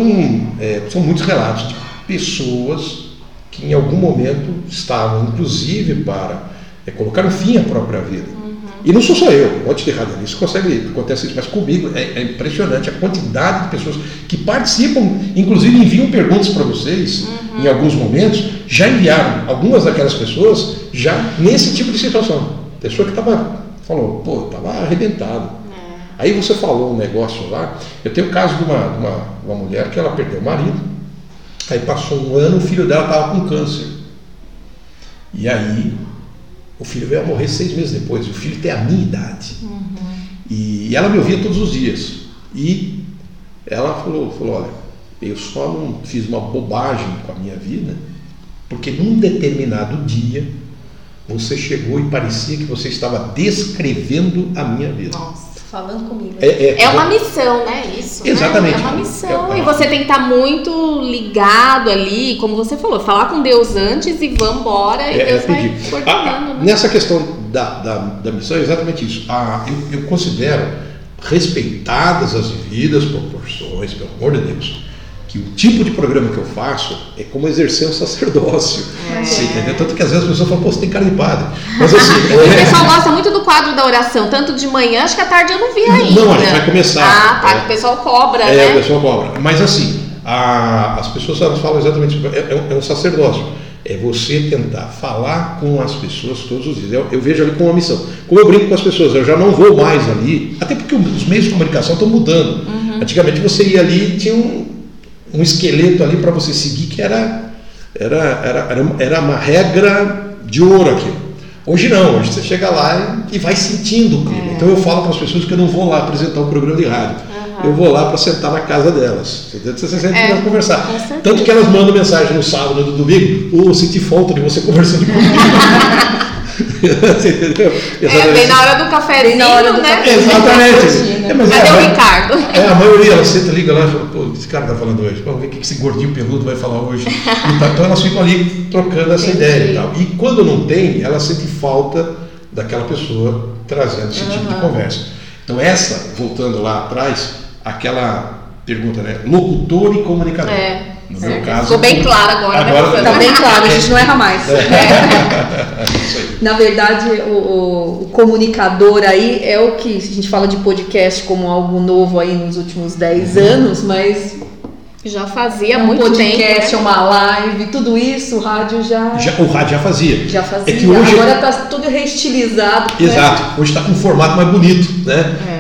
é, são muitos relatos de pessoas que em algum momento estavam, inclusive, para é, colocar um fim à própria vida. E não sou só eu, um monte de radialistas consegue, acontece isso, mas comigo é, é, impressionante a quantidade de pessoas que participam, inclusive enviam perguntas para vocês uhum. em alguns momentos, já enviaram algumas daquelas pessoas já nesse tipo de situação. Pessoa que estava, falou, pô, estava arrebentado. É. Aí você falou um negócio lá, eu tenho o caso de uma, uma, uma mulher que ela perdeu o marido, aí passou um ano, o filho dela estava com câncer. E aí o filho veio a morrer seis meses depois. O filho tem a minha idade. Uhum. E ela me ouvia todos os dias. E ela falou, falou, olha, eu só não fiz uma bobagem com a minha vida, porque num determinado dia você chegou e parecia que você estava descrevendo a minha vida. Nossa falando comigo. É, é, é uma missão, né? Isso. Exatamente. Né? É uma missão. É, e você tem que estar muito ligado ali, como você falou, falar com Deus antes e vamos embora e é, Deus vai coordenando. Ah, né? Nessa questão da, da, da, missão é exatamente isso. Ah, eu, eu considero respeitadas as devidas proporções, pelo amor de Deus que o tipo de programa que eu faço é como exercer um sacerdócio. É. Você entendeu? Tanto que às vezes as pessoas falam, pô, você tem cara de padre. Mas assim. [LAUGHS] é... O pessoal gosta muito do quadro da oração, tanto de manhã, acho que à tarde eu não vi ainda. Não, a gente vai começar. Ah, tá. É. O pessoal cobra, é, né? o pessoal cobra. Mas assim, a, as pessoas falam exatamente isso. É, é, é, um sacerdócio. É você tentar falar com as pessoas todos os dias. Eu, eu, vejo ali com uma missão. Como eu brinco com as pessoas, eu já não vou mais ali, até porque os meios de comunicação estão mudando. Uhum. Antigamente você ia ali e tinha um um esqueleto ali para você seguir que era, era, era, era, era uma regra de ouro aqui. Hoje não, hoje você chega lá e, vai sentindo o clima. É. Então eu falo para as pessoas que eu não vou lá apresentar um programa de rádio. Uhum. Eu vou lá para sentar na casa delas. Você, você sente é, conversar. Tanto que elas mandam mensagem no sábado, no domingo, ou oh, senti falta de você [LAUGHS] conversando comigo. [LAUGHS] Você [LAUGHS] entendeu? É, bem na hora do cafezinho, na hora do né? Café. Exatamente. É, mas Cadê é, o Ricardo? É, a maioria, ela senta, liga lá e fala, pô, esse cara tá falando hoje, vamos ver o que esse gordinho peludo vai falar hoje. [LAUGHS] então elas ficam ali trocando essa Entendi. ideia e tal. E quando não tem, ela sente falta daquela pessoa trazendo esse uhum. tipo de conversa. Então essa, voltando lá atrás, aquela pergunta, né? Locutor e comunicador. É. No meu caso. Ficou bem claro agora, Agora- né? Tá bem claro, a gente não erra mais. [LAUGHS] Isso aí. Na verdade, o, o- o comunicador aí é o que a gente fala de podcast como algo novo aí nos últimos 10 anos, mas Já fazia um muito podcast, tempo. né? uma live, tudo isso, o rádio já, já, Já- o rádio já fazia. fazia. É que hoje- Agora tá tudo reestilizado. né? Exato. Hoje está com um formato mais bonito, né? É,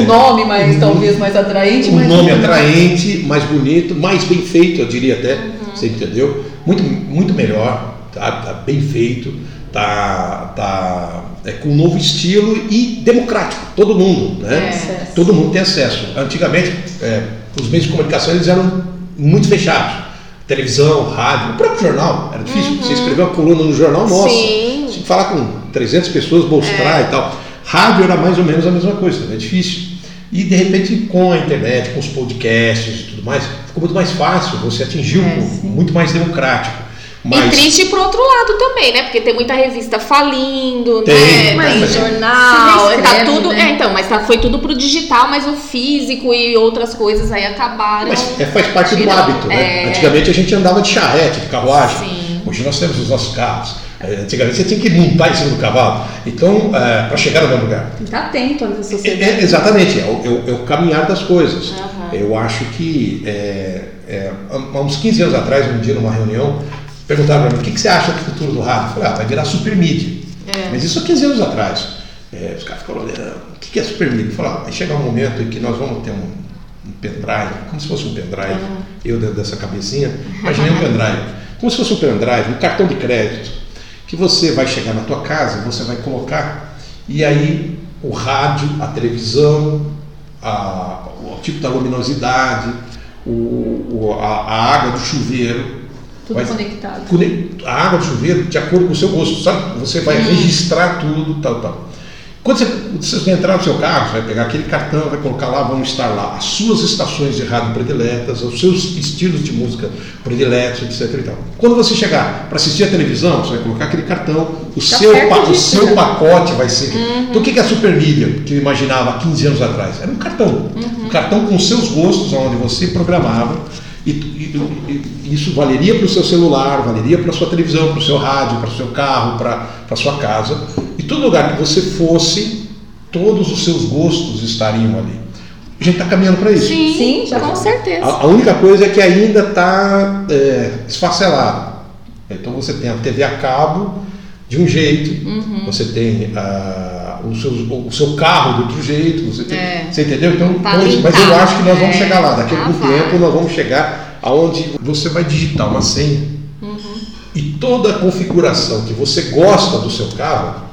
O nome mais, talvez, mais atraente. um mas nome atraente, mais bonito, mais bem feito, eu diria até. Uhum. Você entendeu? Muito, muito melhor, tá, tá bem feito, tá, tá é, com um novo estilo e democrático. Todo mundo, né? É. Todo mundo tem acesso. Antigamente, é, os meios de comunicação eles eram muito fechados. Televisão, rádio, o próprio jornal, era difícil. Você escrever uma coluna no jornal, nossa, Sim. tinha que falar com 300 pessoas, mostrar e tal. Rádio era mais ou menos a mesma coisa, é difícil. E de repente, com a internet, com os podcasts e tudo mais, ficou muito mais fácil, você atingiu É, um- muito mais democrático. E Mas triste pro outro lado também, né? Porque tem muita revista falindo, Tem, né? mas- Tem jornal, Se tá reescreve, tudo. né? É, então, mas tá, foi tudo pro digital, mas o físico e outras coisas aí acabaram. Mas é, faz parte do tirando. hábito, né? É. Antigamente a gente andava de charrete, de carruagem. Sim. Hoje nós temos os nossos carros. É, Antigamente você tinha que montar em cima do cavalo. Então, para chegar no mesmo lugar. Tem que estar atento à É, sociedade. é, exatamente, é o, é o- é o caminhar das coisas. Aham. Eu acho que é, é, há uns 15 anos atrás, um dia numa reunião, perguntaram para mim o que, que você acha do futuro do rádio. Eu falei, ah, vai virar super mídia. É. Mas isso há 15 anos atrás. É, os caras ficaram olhando, o que, que é super mídia? Eu falei, ah, vai chegar um momento em que nós vamos ter um, um pendrive, como se fosse um pendrive, eu dentro dessa cabecinha, imaginei um pendrive, como se fosse um pendrive, um cartão de crédito, que você vai chegar na tua casa, você vai colocar, e aí o rádio, a televisão, a- o tipo da luminosidade, o, a, a água do chuveiro. Tudo vai- conectado. Conec- A água do chuveiro de acordo com o seu gosto, sabe? Você vai registrar tudo, tal, tal. Quando você, você entrar no seu carro, você vai pegar aquele cartão, vai colocar lá, vão estar lá as suas estações de rádio prediletas, os seus estilos de música prediletos, etc. E tal. Quando você chegar para assistir a televisão, você vai colocar aquele cartão, o Tá seu, o seu pacote vai ser. Então o que é a super mídia que eu imaginava há 15 anos atrás? Era um cartão. Um cartão com os seus gostos, onde você programava. E, e- e isso valeria para o seu celular, valeria para a sua televisão, para o seu rádio, para o seu carro, para a sua casa. Todo lugar que você fosse, todos os seus gostos estariam ali. A gente está caminhando para isso. Sim, Sim, já com tá. certeza. A, a única coisa é que ainda está é, esfacelado. Então você tem a TV a cabo de um jeito, Uhum. você tem ah, o, seu, o seu carro de outro jeito, você, tem, É. você entendeu? Então, Tá mas eu acho que nós vamos é. chegar lá. Daqui a Ah, algum vai. tempo nós vamos chegar aonde você vai digitar uma senha Uhum. e toda a configuração que você gosta do seu carro,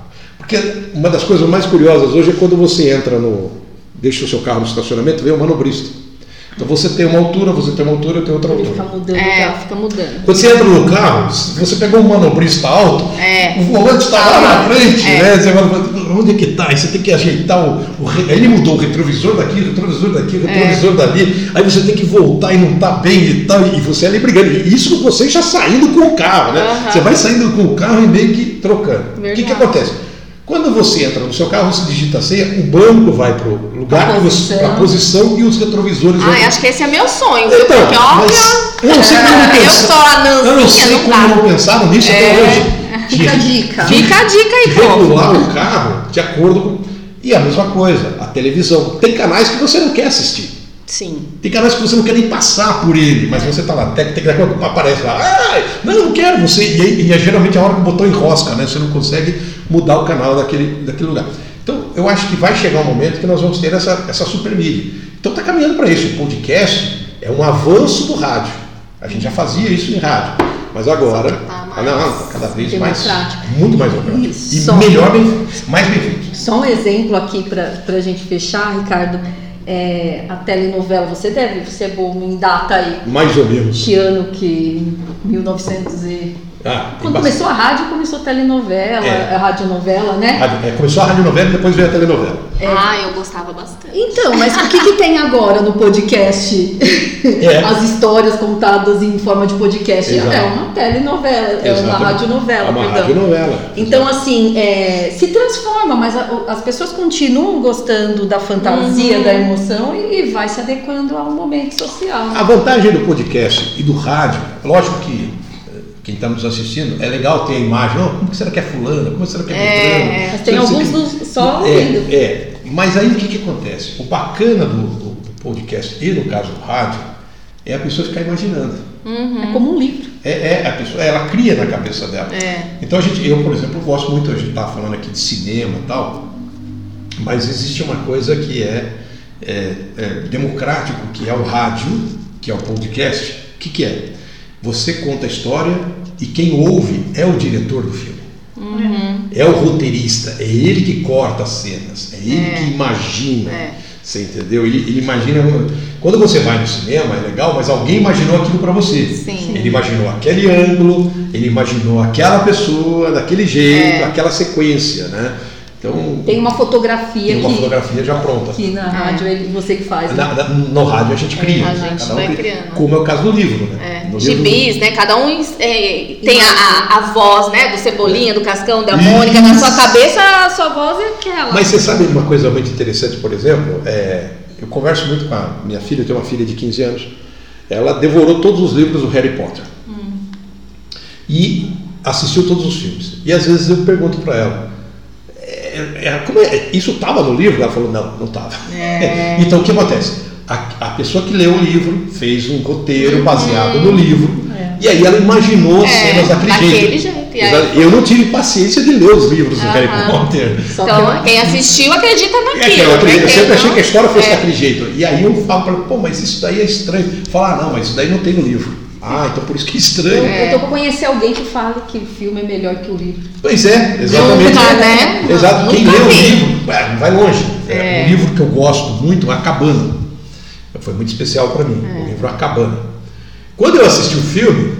porque uma das coisas mais curiosas hoje é quando você entra no. deixa o seu carro no estacionamento, vem o manobrista. Então você tem uma altura, você tem uma altura, eu tenho outra Ele fica altura. mudando. É, tá? fica mudando. Quando você entra no carro, se você pegou um manobrista alto, É. o volante está lá na frente, É. né? Você fala, onde é que está? Aí você tem que ajeitar o, o Ele mudou o retrovisor daqui, o retrovisor daqui, o retrovisor dali. Aí você tem que voltar e não está bem e tal. E você ali brigando. Isso você já saindo com o carro, né? Aham. Você vai saindo com o carro e meio que trocando. O que, que Verdade. acontece? Quando você entra no seu carro, você digita a senha, o banco vai para o lugar, que você- posição. e os retrovisores vão Ai, acho que esse é meu sonho, viu? então, Porque olha. eu não sei como [LAUGHS] a Eu não sei como não pensaram nisso até É. hoje. Fica a dica. Fica a dica aí, de povo. regular o carro de acordo com. E a mesma coisa, a televisão. Tem canais que você não quer assistir. Sim. Tem canais que você não quer nem passar por ele, mas você tá lá, tem, tem, daqui a pouco aparece lá, ai, não, não quero você. E, aí- e é geralmente a hora que o botão enrosca, né? Você não consegue mudar o canal daquele, daquele lugar. Então, eu acho que vai chegar um momento que nós vamos ter essa, essa super mídia. Então, está caminhando para isso. O podcast é um avanço do rádio. A gente já fazia isso em rádio, mas agora, tá ah, não, não, cada vez mais, mais muito mais prático. Isso. E Só. melhor, mais bem feito. Só um exemplo aqui para a gente fechar, Ricardo. É, a telenovela, você deve ser bom em data aí. Mais ou menos. Que ano que 1900 e... Ah, Quando bastante. começou a rádio, começou a telenovela, É. a radionovela, né? É, começou a radionovela e depois veio a telenovela. Ah, eu gostava bastante. Então, mas o que, que tem agora no podcast? [LAUGHS] É. As histórias contadas em forma de podcast. Exato. É uma telenovela, é uma radionovela, É uma perdão. radionovela. Então, assim, é, se transforma, mas a- as pessoas continuam gostando da fantasia, Uhum. da emoção e, e vai se adequando ao momento social. A vantagem do podcast e do rádio, lógico que quem está nos assistindo, é legal ter a imagem, não, como que será que é fulano, como será que é É, Beltrano? é. Mas tem alguns que- só ouvindo. é, é, mas aí o que, que acontece? O bacana do, do podcast e no caso do rádio é a pessoa ficar imaginando. É como um livro. É, é, a pessoa, ela cria na cabeça dela. É. Então a gente, eu, por exemplo, gosto muito, a gente estava falando aqui de cinema e tal, mas existe uma coisa que é, é, é democrático, que é o rádio, que é o podcast. O que, que é? Você conta a história e quem ouve é o diretor do filme. É o roteirista, é ele que corta as cenas, é ele É. que imagina. É. Você entendeu? Ele, ele imagina. Quando você vai no cinema, é legal, mas alguém imaginou aquilo para você. Sim. Ele imaginou aquele ângulo, ele imaginou aquela pessoa, daquele jeito, É. aquela sequência, né? Então, Tem uma fotografia tem uma que, fotografia já pronta. que na rádio ele- você que faz. né? Na- na- no rádio a gente cria, a né? gente Cada um vai cria. criando. Como é o caso do livro, né? É, No livro- gibis, né? Cada um é, tem a, a, a voz, né? Do Cebolinha, do Cascão, da Mônica. Na sua cabeça, a sua voz é aquela. Mas você sabe uma coisa muito interessante, por exemplo? É, eu converso muito com a minha filha, eu tenho uma filha de 15 anos. Ela devorou todos os livros do Harry Potter. E assistiu todos os filmes. E às vezes eu pergunto para ela: é, é, como é- isso estava no livro? Ela falou: não, não estava. É. [LAUGHS] então o que acontece? A, a pessoa que leu o livro fez um roteiro baseado no livro. É. E aí ela imaginou É, cenas daquele, daquele jeito. Aí. Eu não tive paciência de ler os livros do. Harry Potter. Só Então, que- quem assistiu acredita É naquilo. aquela, eu, sempre achei que a história fosse é. daquele jeito. E aí eu falo para ela, pô, mas isso daí é estranho. Fala, ah, não, mas isso daí não tem no livro. Ah, então por isso que é Eu, estranho. eu tô pra conhecer alguém que fale que o filme é melhor que o livro. Pois é, exatamente. Nunca, né? Exato. Quem Nunca lê o livro, é, não vai longe. É, É. Um livro que eu gosto muito, A Cabana. Foi muito especial para mim, É. o livro A Cabana. Quando eu assisti o filme,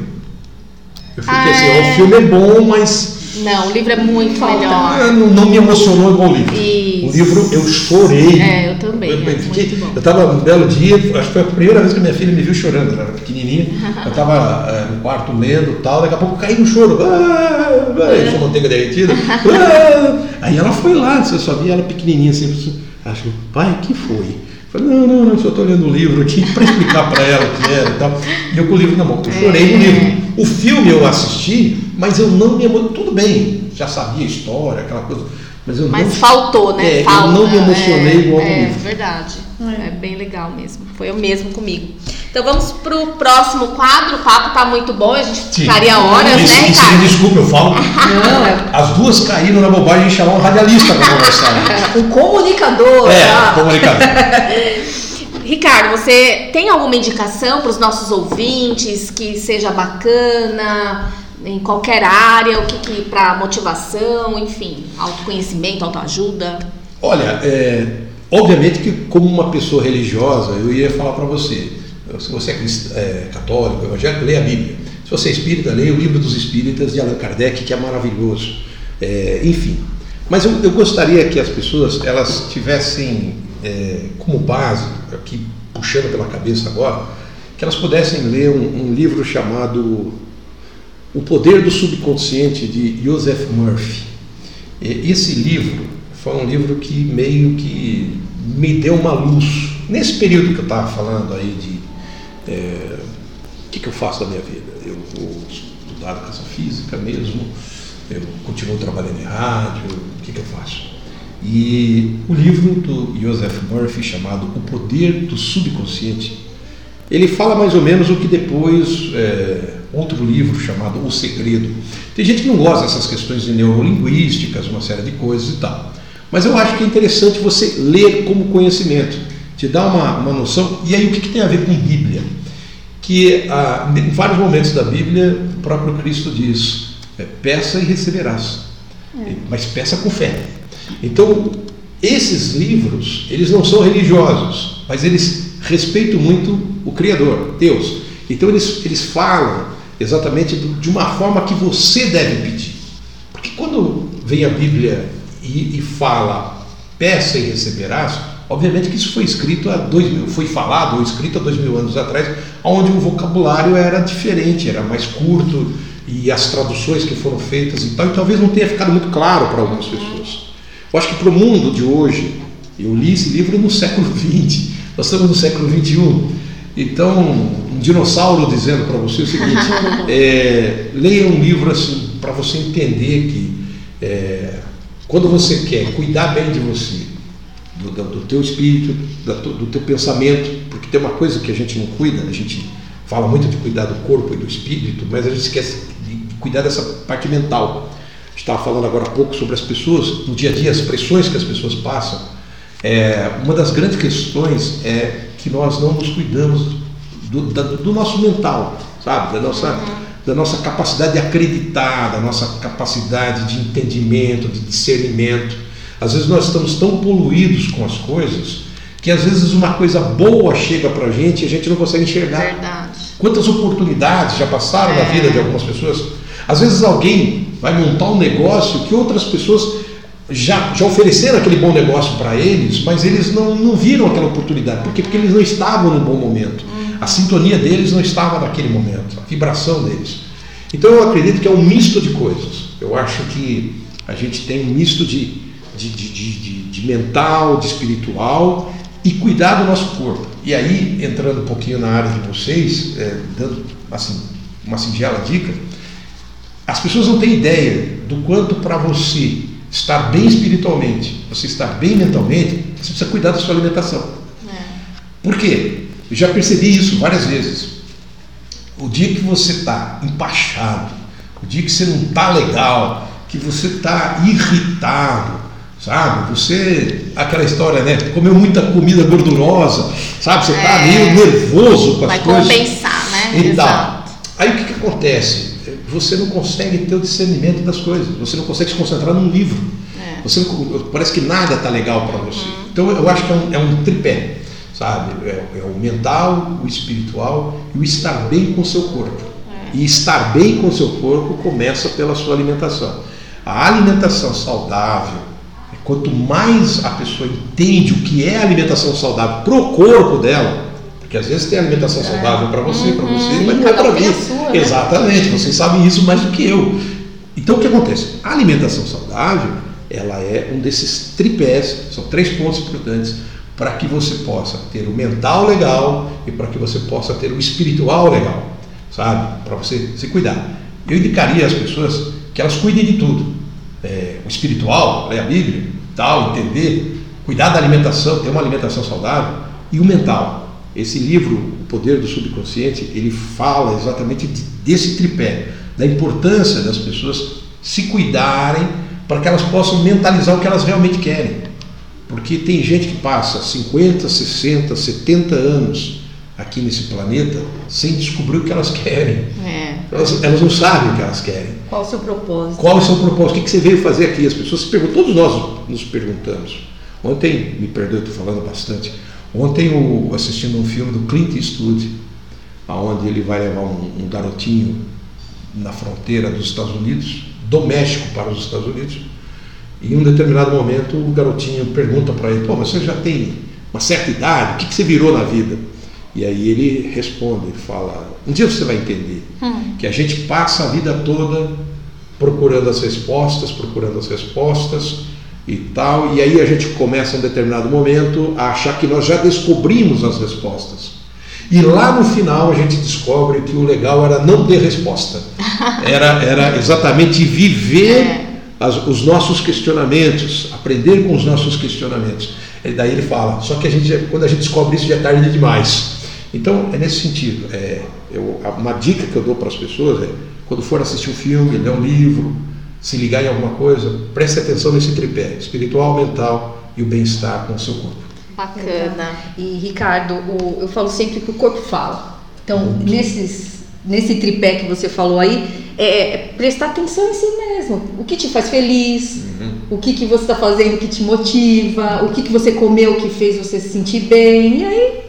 eu fiquei Ah, assim, é. ó, o filme é bom, mas Não, o livro é muito Falta- melhor. ah, não, não me emocionou igual o livro. Isso. O livro eu chorei. É, eu também, Eu, é fiquei- eu tava um belo dia, acho que foi a primeira vez que minha filha me viu chorando, ela era pequenininha. Eu estava no quarto lendo e tal, daqui a pouco eu caí no choro. Ah, ah, eu sou manteiga derretida. Ah. Aí ela foi lá, você só via ela pequenininha assim. Acho, pai, que foi? Falei, não, não, não, só estou lendo o livro aqui [LAUGHS] para explicar para ela o que era e tal. E eu com o livro na mão, eu chorei no livro. O filme eu assisti, mas eu não me emocionei. Tudo bem, já sabia a história, aquela coisa. Mas eu Mas não faltou, né? É, eu Falta, não me emocionei é, igual É, verdade. É. É. bem legal mesmo. Foi o mesmo comigo. Então vamos pro próximo quadro. O papo tá muito bom. A gente Sim. ficaria horas, Isso- né, me desculpa, eu falo. [LAUGHS] Não, é As duas caíram na bobagem de chamar um radialista para conversar. [LAUGHS] um comunicador. É, ah. comunicador. [LAUGHS] Ricardo, você tem alguma indicação para os nossos ouvintes que seja bacana em qualquer área, o que, que para motivação, enfim, autoconhecimento, autoajuda? Olha, é, obviamente que como uma pessoa religiosa, eu ia falar para você, se você é, é, católico, evangélico, leia a Bíblia. Se você é espírita, leia o livro dos Espíritas de Allan Kardec, que é maravilhoso. É, enfim, mas eu, eu gostaria que as pessoas elas tivessem é, como base, aqui puxando pela cabeça agora, que elas pudessem ler um, um livro chamado O Poder do Subconsciente de Joseph Murphy. Esse livro foi um livro que meio que me deu uma luz. Nesse período que eu estava falando aí de é, o que, que eu faço da minha vida? Eu vou estudar educação física mesmo, eu continuo trabalhando em rádio, o que, que eu faço? E o livro do Joseph Murphy, chamado O Poder do Subconsciente, ele fala mais ou menos o que depois é, outro livro chamado O Segredo. Tem gente que não gosta dessas questões de neurolinguísticas, uma série de coisas e tal. Mas eu acho que é interessante você ler como conhecimento, te dá uma, uma noção. E aí o que, que tem a ver com Bíblia? Que ah, em vários momentos da Bíblia o próprio Cristo diz: é, peça e receberás, mas peça com fé. Então esses livros eles não são religiosos, mas eles respeitam muito o Criador, Deus. Então eles, eles falam exatamente de uma forma que você deve pedir. Porque quando vem a Bíblia e, e fala peça e receberás, obviamente que isso foi escrito há dois mil, foi falado ou escrito há dois mil anos atrás, onde o vocabulário era diferente, era mais curto e as traduções que foram feitas e tal, e talvez não tenha ficado muito claro para algumas pessoas. Eu acho que para o mundo de hoje, eu li esse livro no século XX, nós estamos no século XXI, então um dinossauro dizendo para você o seguinte: [LAUGHS] é, leia um livro assim para você entender que é, quando você quer cuidar bem de você, do, do, teu espírito, do, teu pensamento, porque tem uma coisa que a gente não cuida, a gente fala muito de cuidar do corpo e do espírito, mas a gente esquece de cuidar dessa parte mental. A gente estava falando agora há pouco sobre as pessoas, no dia a dia, as pressões que as pessoas passam. É, uma das grandes questões é que nós não nos cuidamos do, do nosso mental, sabe? Da nossa, uhum. da nossa capacidade de acreditar, da nossa capacidade de entendimento, de discernimento. Às vezes nós estamos tão poluídos com as coisas que às vezes uma coisa boa chega para a gente e a gente não consegue enxergar. Verdade. Quantas oportunidades já passaram é. na vida de algumas pessoas? Às vezes alguém vai montar um negócio que outras pessoas já, já ofereceram aquele bom negócio para eles, mas eles não, não viram aquela oportunidade. Por quê? Porque eles não estavam no bom momento. A sintonia deles não estava naquele momento, a vibração deles. Então eu acredito que é um misto de coisas. Eu acho que a gente tem um misto de, de, de, de, de mental, de espiritual e cuidar do nosso corpo. E aí, entrando um pouquinho na área de vocês, é, dando assim, uma singela dica, as pessoas não têm ideia do quanto para você estar bem espiritualmente, você estar bem mentalmente, você precisa cuidar da sua alimentação. É. Por quê? Eu já percebi isso várias vezes. O dia que você está empachado, o dia que você não está legal, que você está irritado, sabe? Você, aquela história, né? Comeu muita comida gordurosa, sabe? Você está é, meio nervoso com as vai coisas. Vai compensar, né? Então, aí o que, que acontece? Você não consegue ter o discernimento das coisas, você não consegue se concentrar num livro. É. Você não, parece que nada está legal para você. Uhum. Então eu acho que é um, é um tripé, sabe? É, é, o mental, o espiritual e o estar bem com o seu corpo. É. E estar bem com o seu corpo começa pela sua alimentação. A alimentação saudável, Quanto mais a pessoa entende o que é alimentação saudável para o corpo dela, porque às vezes tem alimentação é. saudável para você, uhum. para você, mas não é para mim. Sua, né? Exatamente, vocês sabem isso mais do que eu. Então o que acontece? A alimentação saudável, ela é um desses tripés, são três pontos importantes para que você possa ter o mental legal e para que você possa ter o espiritual legal, sabe? Para você se cuidar. Eu indicaria às pessoas que elas cuidem de tudo. É, o espiritual, ler a Bíblia, tal, entender, cuidar da alimentação, ter uma alimentação saudável, e o mental. Esse livro, O Poder do Subconsciente, ele fala exatamente desse tripé, da importância das pessoas se cuidarem para que elas possam mentalizar o que elas realmente querem. Porque tem gente que passa 50, 60, 70 anos aqui nesse planeta sem descobrir o que elas querem. É. Elas, elas, não sabem o que elas querem. Qual o seu propósito? Qual o seu propósito? O que, que você veio fazer aqui? As pessoas se perguntam, todos nós nos perguntamos. Ontem, me perdoe, estou falando bastante. Ontem eu assistindo um filme do Clint Eastwood, aonde ele vai levar um, um garotinho na fronteira dos Estados Unidos, do México para os Estados Unidos. E em um determinado momento o garotinho pergunta para ele: Pô, você já tem uma certa idade, o que, que você virou na vida? E aí ele responde, ele fala: um dia você vai entender hum. que a gente passa a vida toda procurando as respostas, procurando as respostas e tal, e aí a gente começa em um determinado momento a achar que nós já descobrimos as respostas. E lá no final a gente descobre que o legal era não ter resposta, [LAUGHS] era, era exatamente viver é. as, os nossos questionamentos, aprender com os nossos questionamentos. E daí ele fala, só que a gente, quando a gente descobre isso já é tarde demais. Então, é nesse sentido. É, eu, uma dica que eu dou para as pessoas é, quando for assistir um filme, ler um livro, se ligar em alguma coisa, preste atenção nesse tripé, espiritual, mental e o bem-estar com o seu corpo. Bacana. E, Ricardo, o, eu falo sempre que o corpo fala. Então, uhum. nesses, nesse tripé que você falou aí, é, é, prestar atenção em si mesmo. O que te faz feliz, uhum. o que, que você está fazendo que te motiva, o que, que você comeu que fez você se sentir bem. E aí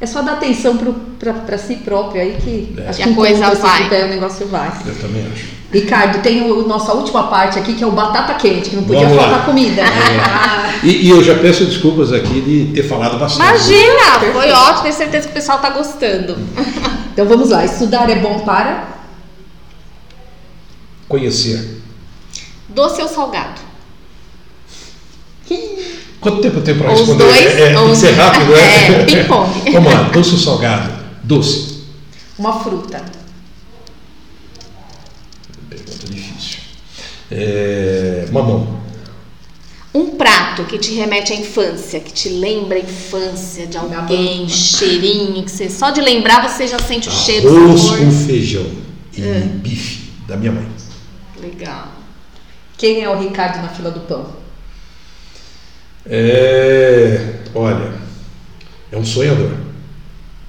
É só dar atenção para si próprio aí que É. acho que a coisa vai. souber, o negócio vai. Eu também acho. Ricardo, tem o, nossa última parte aqui que é o batata quente, que não podia Vamos lá. faltar comida. né? E, e eu já peço desculpas aqui de ter falado bastante. Imagina, foi ótimo, tenho certeza que o pessoal tá gostando. [LAUGHS] Então vamos lá, estudar é bom para Conhecer. Doce ou salgado? Quanto tempo eu tenho para Os responder? dois, é, é, tem que ser rápido, é? [LAUGHS] É, ping-pong. [LAUGHS] Vamos lá, doce ou salgado? Doce. uma fruta. Pergunta difícil. É, mamão. Um prato que te remete à infância, que te lembra a infância de alguém, um cheirinho, que você só de lembrar você já sente o cheiro, o Arroz sabor. com feijão e É. bife da minha mãe. Legal. Quem é o Ricardo na fila do pão? É, olha, é um sonhador.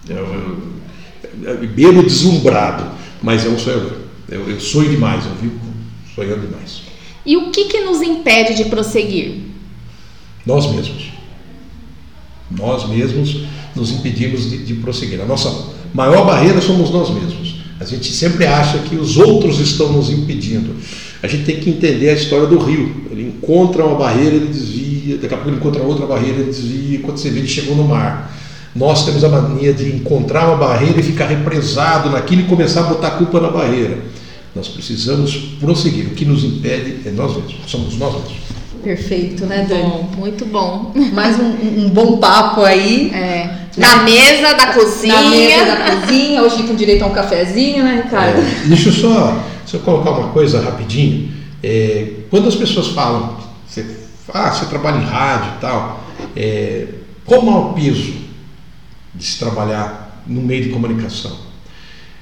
É um, é, é deslumbrado, mas é um sonhador. Eu, eu sonho demais, eu vivo sonhando demais. E o que que nos impede de prosseguir? Nós mesmos. Nós mesmos nos impedimos de, de prosseguir. A nossa maior barreira somos nós mesmos. A gente sempre acha que os outros estão nos impedindo. A gente tem que entender a história do rio. Ele encontra uma barreira, ele desvia, daqui a pouco ele encontra outra barreira, ele desvia, quando você vê, ele chegou no mar. Nós temos a mania de encontrar uma barreira e ficar represado naquilo e começar a botar a culpa na barreira. Nós precisamos prosseguir. O que nos impede é nós mesmos. Somos nós mesmos. Perfeito, né, Dani? Bom, muito bom. [LAUGHS] Mais um, um- bom papo aí. É. Na mesa da cozinha. Na mesa da cozinha, hoje com direito a um cafezinho, né, Ricardo? É, deixa eu só, só colocar uma coisa rapidinho. É, quando as pessoas falam, ah, você trabalha em rádio e tal, é, qual o maior peso de se trabalhar no meio de comunicação?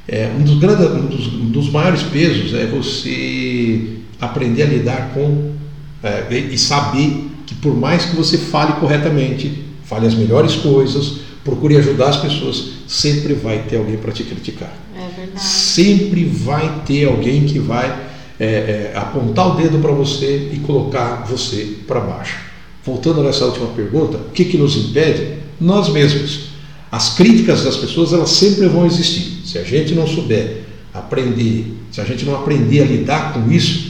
É, um, dos grandes, um, dos, um dos maiores pesos é você aprender a lidar com é, e e saber que por mais que você fale corretamente, fale as melhores coisas, procure ajudar as pessoas, sempre vai ter alguém para te criticar. É verdade. Sempre vai ter alguém que vai é, é, apontar o dedo para você e colocar você para baixo. Voltando nessa última pergunta, o que, que nos impede? Nós mesmos. As críticas das pessoas elas sempre vão existir. Se a gente não souber aprender, se a gente não aprender a lidar com isso,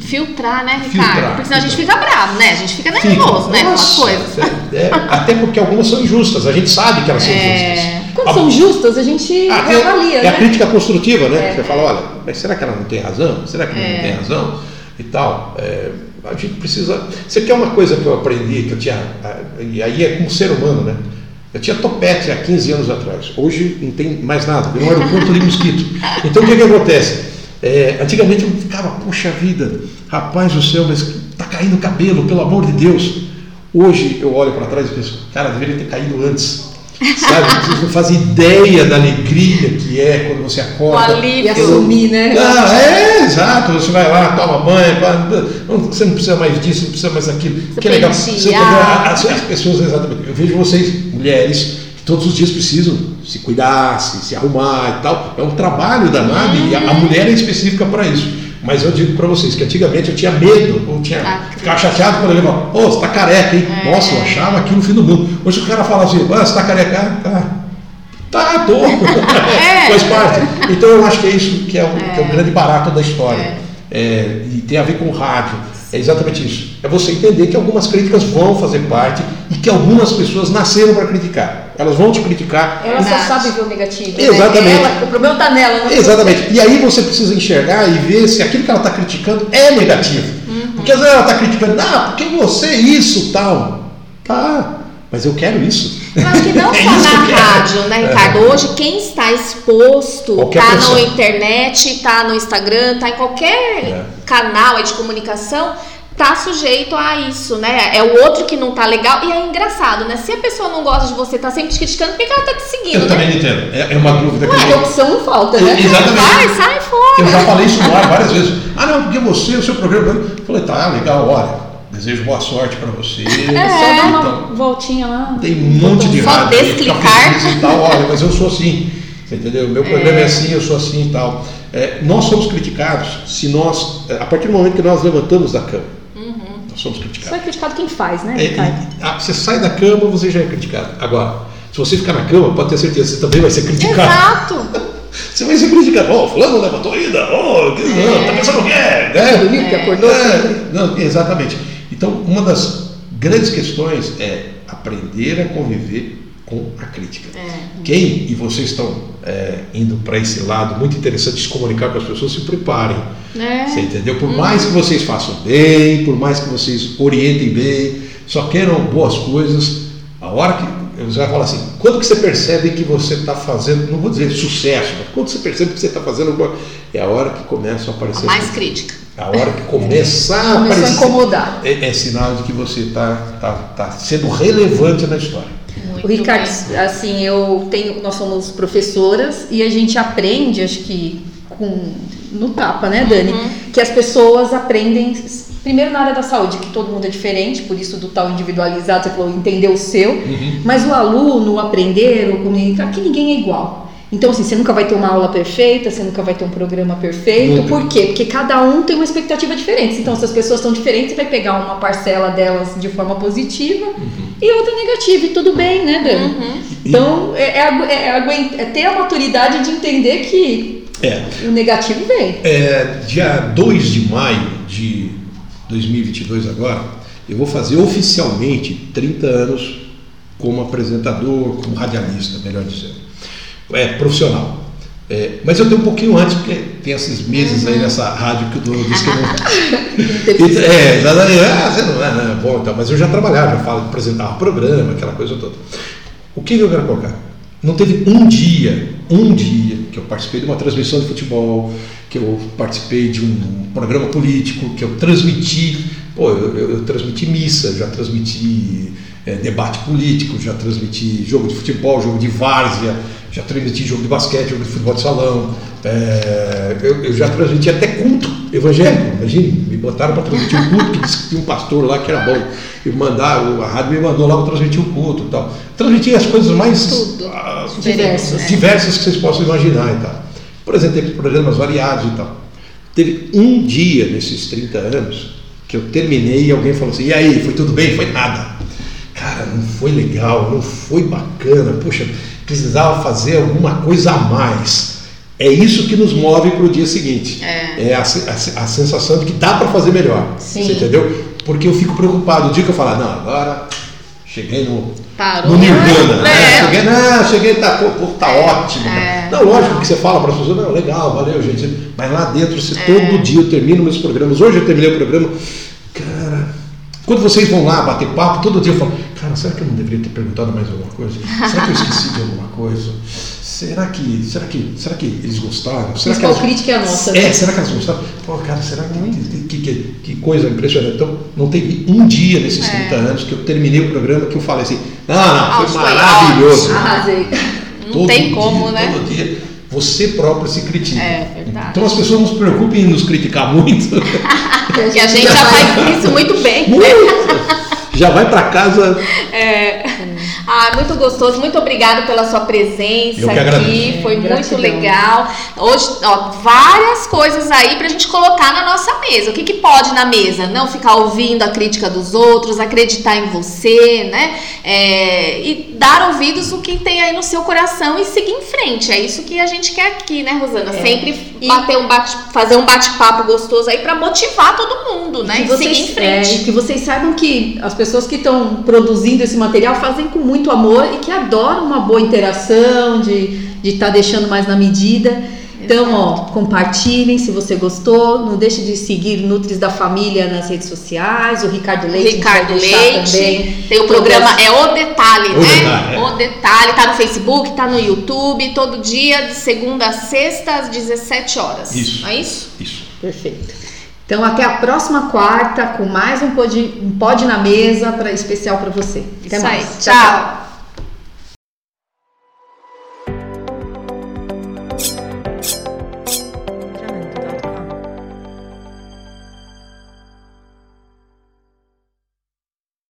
Filtrar, né, Ricardo? Filtrar, Porque senão a gente filtrar. fica bravo, né? A gente fica fica, nervoso, né? Com as nossa, coisas. é- é- até porque algumas são injustas, a gente sabe que elas são É. injustas. Quando A- são justas, a gente Ah, reavalia, é a né? crítica construtiva, né? É. Você fala, olha, mas será que ela não tem razão? Será que ela É. não tem razão? E tal. É, a gente precisa. Você quer uma coisa que eu aprendi, que eu tinha. E aí é como ser humano, né? Eu tinha topete há 15 anos atrás. Hoje não tem mais nada, virou um aeroporto de mosquito. Então o que, que acontece? É, antigamente eu ficava, poxa vida, rapaz do céu, mas tá caindo o cabelo, pelo amor de Deus. Hoje eu olho para trás e penso, cara, deveria ter caído antes. Sabe? Vocês não fazem ideia da alegria que é quando você O acorda. E alívio. assumir, né? Ah, é, exato. Você vai lá, toma banho, você não precisa mais disso, não precisa mais daquilo. Você que legal. Você as, as pessoas, exatamente. Eu vejo vocês, mulheres, que todos os dias precisam se cuidar, se, se arrumar e tal. É um trabalho danado e a, a mulher é específica para isso. Mas eu digo para vocês que antigamente eu tinha medo, eu tinha, Ah, ficava chateado quando eu lembro, pô, você tá careca, hein? É. Nossa, eu achava aquilo o fim do mundo. Hoje o cara fala assim, ah, você tá careca? Ah, Tá. Tá, tô. [LAUGHS] É. Faz parte. Então eu acho que é isso que é o, que é o grande barato da história. É, e tem a ver com o rádio. É exatamente isso. É você entender que algumas críticas vão fazer parte e que algumas pessoas nasceram para criticar. Elas vão te criticar. Ela só sabe ver o negativo. né? Exatamente. Ela- o problema tá nela, não Exatamente. E aí você precisa enxergar e ver se aquilo que ela está criticando é negativo. Porque às vezes ela está criticando, ah, porque você isso tal. Tá, mas eu quero isso. Eu acho que não É só na quero. rádio, né, Ricardo? Hoje quem está exposto, Qualquer tá pessoa. na internet, tá no Instagram, tá em qualquer É. canal de comunicação, tá sujeito a isso, né? É o outro que não tá legal. E é engraçado, né? Se a pessoa não gosta de você, tá sempre te criticando, por que ela tá te seguindo, Eu né? também entendo. É, é uma dúvida que Ué, eu opção não falta, né? Exatamente. Vai, sai fora. Eu já falei isso no ar várias vezes. Ah, não, porque você, o seu programa. Eu falei, tá, legal, olha. Desejo boa sorte para você. É só dar uma Então, voltinha lá. tem um monte de Só rádio fica desclicar. e tal. Olha, mas eu sou assim. Você entendeu? Meu programa é assim, eu sou assim e tal. É, nós somos criticados se nós, é, a partir do momento que nós levantamos da cama, nós somos Só é criticados. criticado quem faz, né, É, ah, você sai da cama, você já é criticado. Agora, Se você ficar na cama, pode ter certeza, você também vai ser criticado. Exato. [LAUGHS] Você vai ser criticado. Ó, oh, fulano levantou ainda. Ó, oh, não, tá pensando o quê? É. Dormiu que acordou? É, não, exatamente. Então, uma das grandes questões é aprender a conviver com a crítica. É. Quem, e vocês estão é, indo para esse lado muito interessante se comunicar com as pessoas, se preparem. É. Você entendeu? Por mais que vocês façam bem, por mais que vocês orientem bem, só queiram boas coisas, a hora que. Você vai falar assim, quando que você percebe que você está fazendo, não vou dizer sucesso, mas quando você percebe que você está fazendo alguma é a hora que começam a aparecer. A mais crítica. A hora que começar a aparecer. incomodar. É, é sinal de que você está tá, tá sendo relevante na história. Muito O Ricardo, bem. assim, eu tenho, nós somos professoras e a gente aprende, acho que com no tapa, né, Dani, Uhum. que as pessoas aprendem primeiro na área da saúde, que todo mundo é diferente, por isso do tal individualizado, você falou entender o seu, Uhum. mas o aluno, o aprender, o comunicar, que ninguém é igual. Então, assim, você nunca vai ter uma aula perfeita, você nunca vai ter um programa perfeito. Nunca. Por quê? Porque cada um tem uma expectativa diferente. Então, se as pessoas são diferentes, você vai pegar uma parcela delas de forma positiva e outra negativa. E tudo bem, né, Dani? Uhum. Então, é, é é é ter a maturidade de entender que É, o negativo vem. É, dia 2 de maio de 2022 agora, eu vou fazer oficialmente 30 anos como apresentador, como radialista, melhor dizendo. É, profissional. É, mas eu tenho um pouquinho antes, porque tem esses meses aí nessa rádio que o dono disse que eu não. [LAUGHS] E- é, exatamente. Ah, você não é, né? Bom, então, mas eu já trabalhava, já falo, apresentava programa, aquela coisa toda. O que eu quero colocar? Não teve um dia, um dia, que eu participei de uma transmissão de futebol, que eu participei de um programa político, que eu transmiti. Pô, eu, eu- eu transmiti missa, já transmiti é, debate político, já transmiti jogo de futebol, jogo de várzea, já transmiti jogo de basquete, jogo de futebol de salão. é, eu, eu já transmiti até culto evangélico. Imagina, me botaram para transmitir um culto, que disse que tinha um pastor lá que era bom. E mandaram, a rádio me mandou lá para transmitir o culto e tal. Transmiti as coisas mais Tudo. ah, Diversas. diversas que vocês possam imaginar e tal. Teve programas variados e tal. Teve um dia nesses 30 anos que eu terminei e alguém falou assim: e aí, foi tudo bem? Foi nada. Cara, não foi legal, não foi bacana. Puxa, precisava fazer alguma coisa a mais. É isso que nos move para o dia seguinte. É. a, se- a se- a sensação de que dá para fazer melhor. Sim. Você entendeu? Porque eu fico preocupado. O dia que eu falar, não, agora cheguei no, Parou. no Nirvana. né? É. Cheguei, não, cheguei, tá, pô, tá ótimo. cara. É. Não, lógico que você fala para as pessoas, não, legal, valeu, gente. Mas lá dentro, você, É. todo dia eu termino meus programas. Hoje eu terminei o programa. Cara, quando vocês vão lá bater papo, todo dia eu falo, cara, será que eu não deveria ter perguntado mais alguma coisa? Será que eu esqueci de alguma coisa? Será que, será que, será que eles gostaram? Será que principal elas- crítica é a nossa. é, né? será que elas gostaram? Pô, cara, será que, que, que, que coisa impressionante. Então, não teve um dia nesses É. 30 anos que eu terminei o programa que eu falei assim, não, não, Ah, foi maravilhoso. Arrasei. Não Todo tem dia, como, né? Todo dia você próprio se critica. É, verdade. Então as pessoas não se preocupem em nos criticar muito. Que [LAUGHS] a gente já faz isso muito bem. muito. Já vai para casa. É. Ah, muito gostoso. Muito obrigada pela sua presença aqui. agradeço. Foi É, muito gratidão. legal. Hoje, ó, várias coisas aí pra gente colocar na nossa mesa. O que, que pode na mesa? Não ficar ouvindo a crítica dos outros, acreditar em você, né? É, e dar ouvidos no que tem aí no seu coração e seguir em frente. É isso que a gente quer aqui, né, Rosana? É. Sempre E- bater um bate, fazer um bate-papo gostoso aí pra motivar todo mundo, né? que E vocês, seguir em frente. é, e que vocês saibam que as pessoas que estão produzindo esse material fazem com muito amor e que adoram uma boa interação, de estar deixando mais na medida. Então, ó, compartilhem se você gostou. Não deixe de seguir Nutris da Família nas redes sociais. O Ricardo Leite. Ricardo Leite. também. Tem o programa É o Detalhe, O né? Detalhe, é. O Detalhe, tá no Facebook, tá no YouTube, todo dia, de segunda a sexta, às 17 horas. Isso. Não é isso? Isso. Perfeito. Então, até a próxima quarta com mais um pod, um pod na mesa pra, especial para você. Até isso mais. aí. Tchau.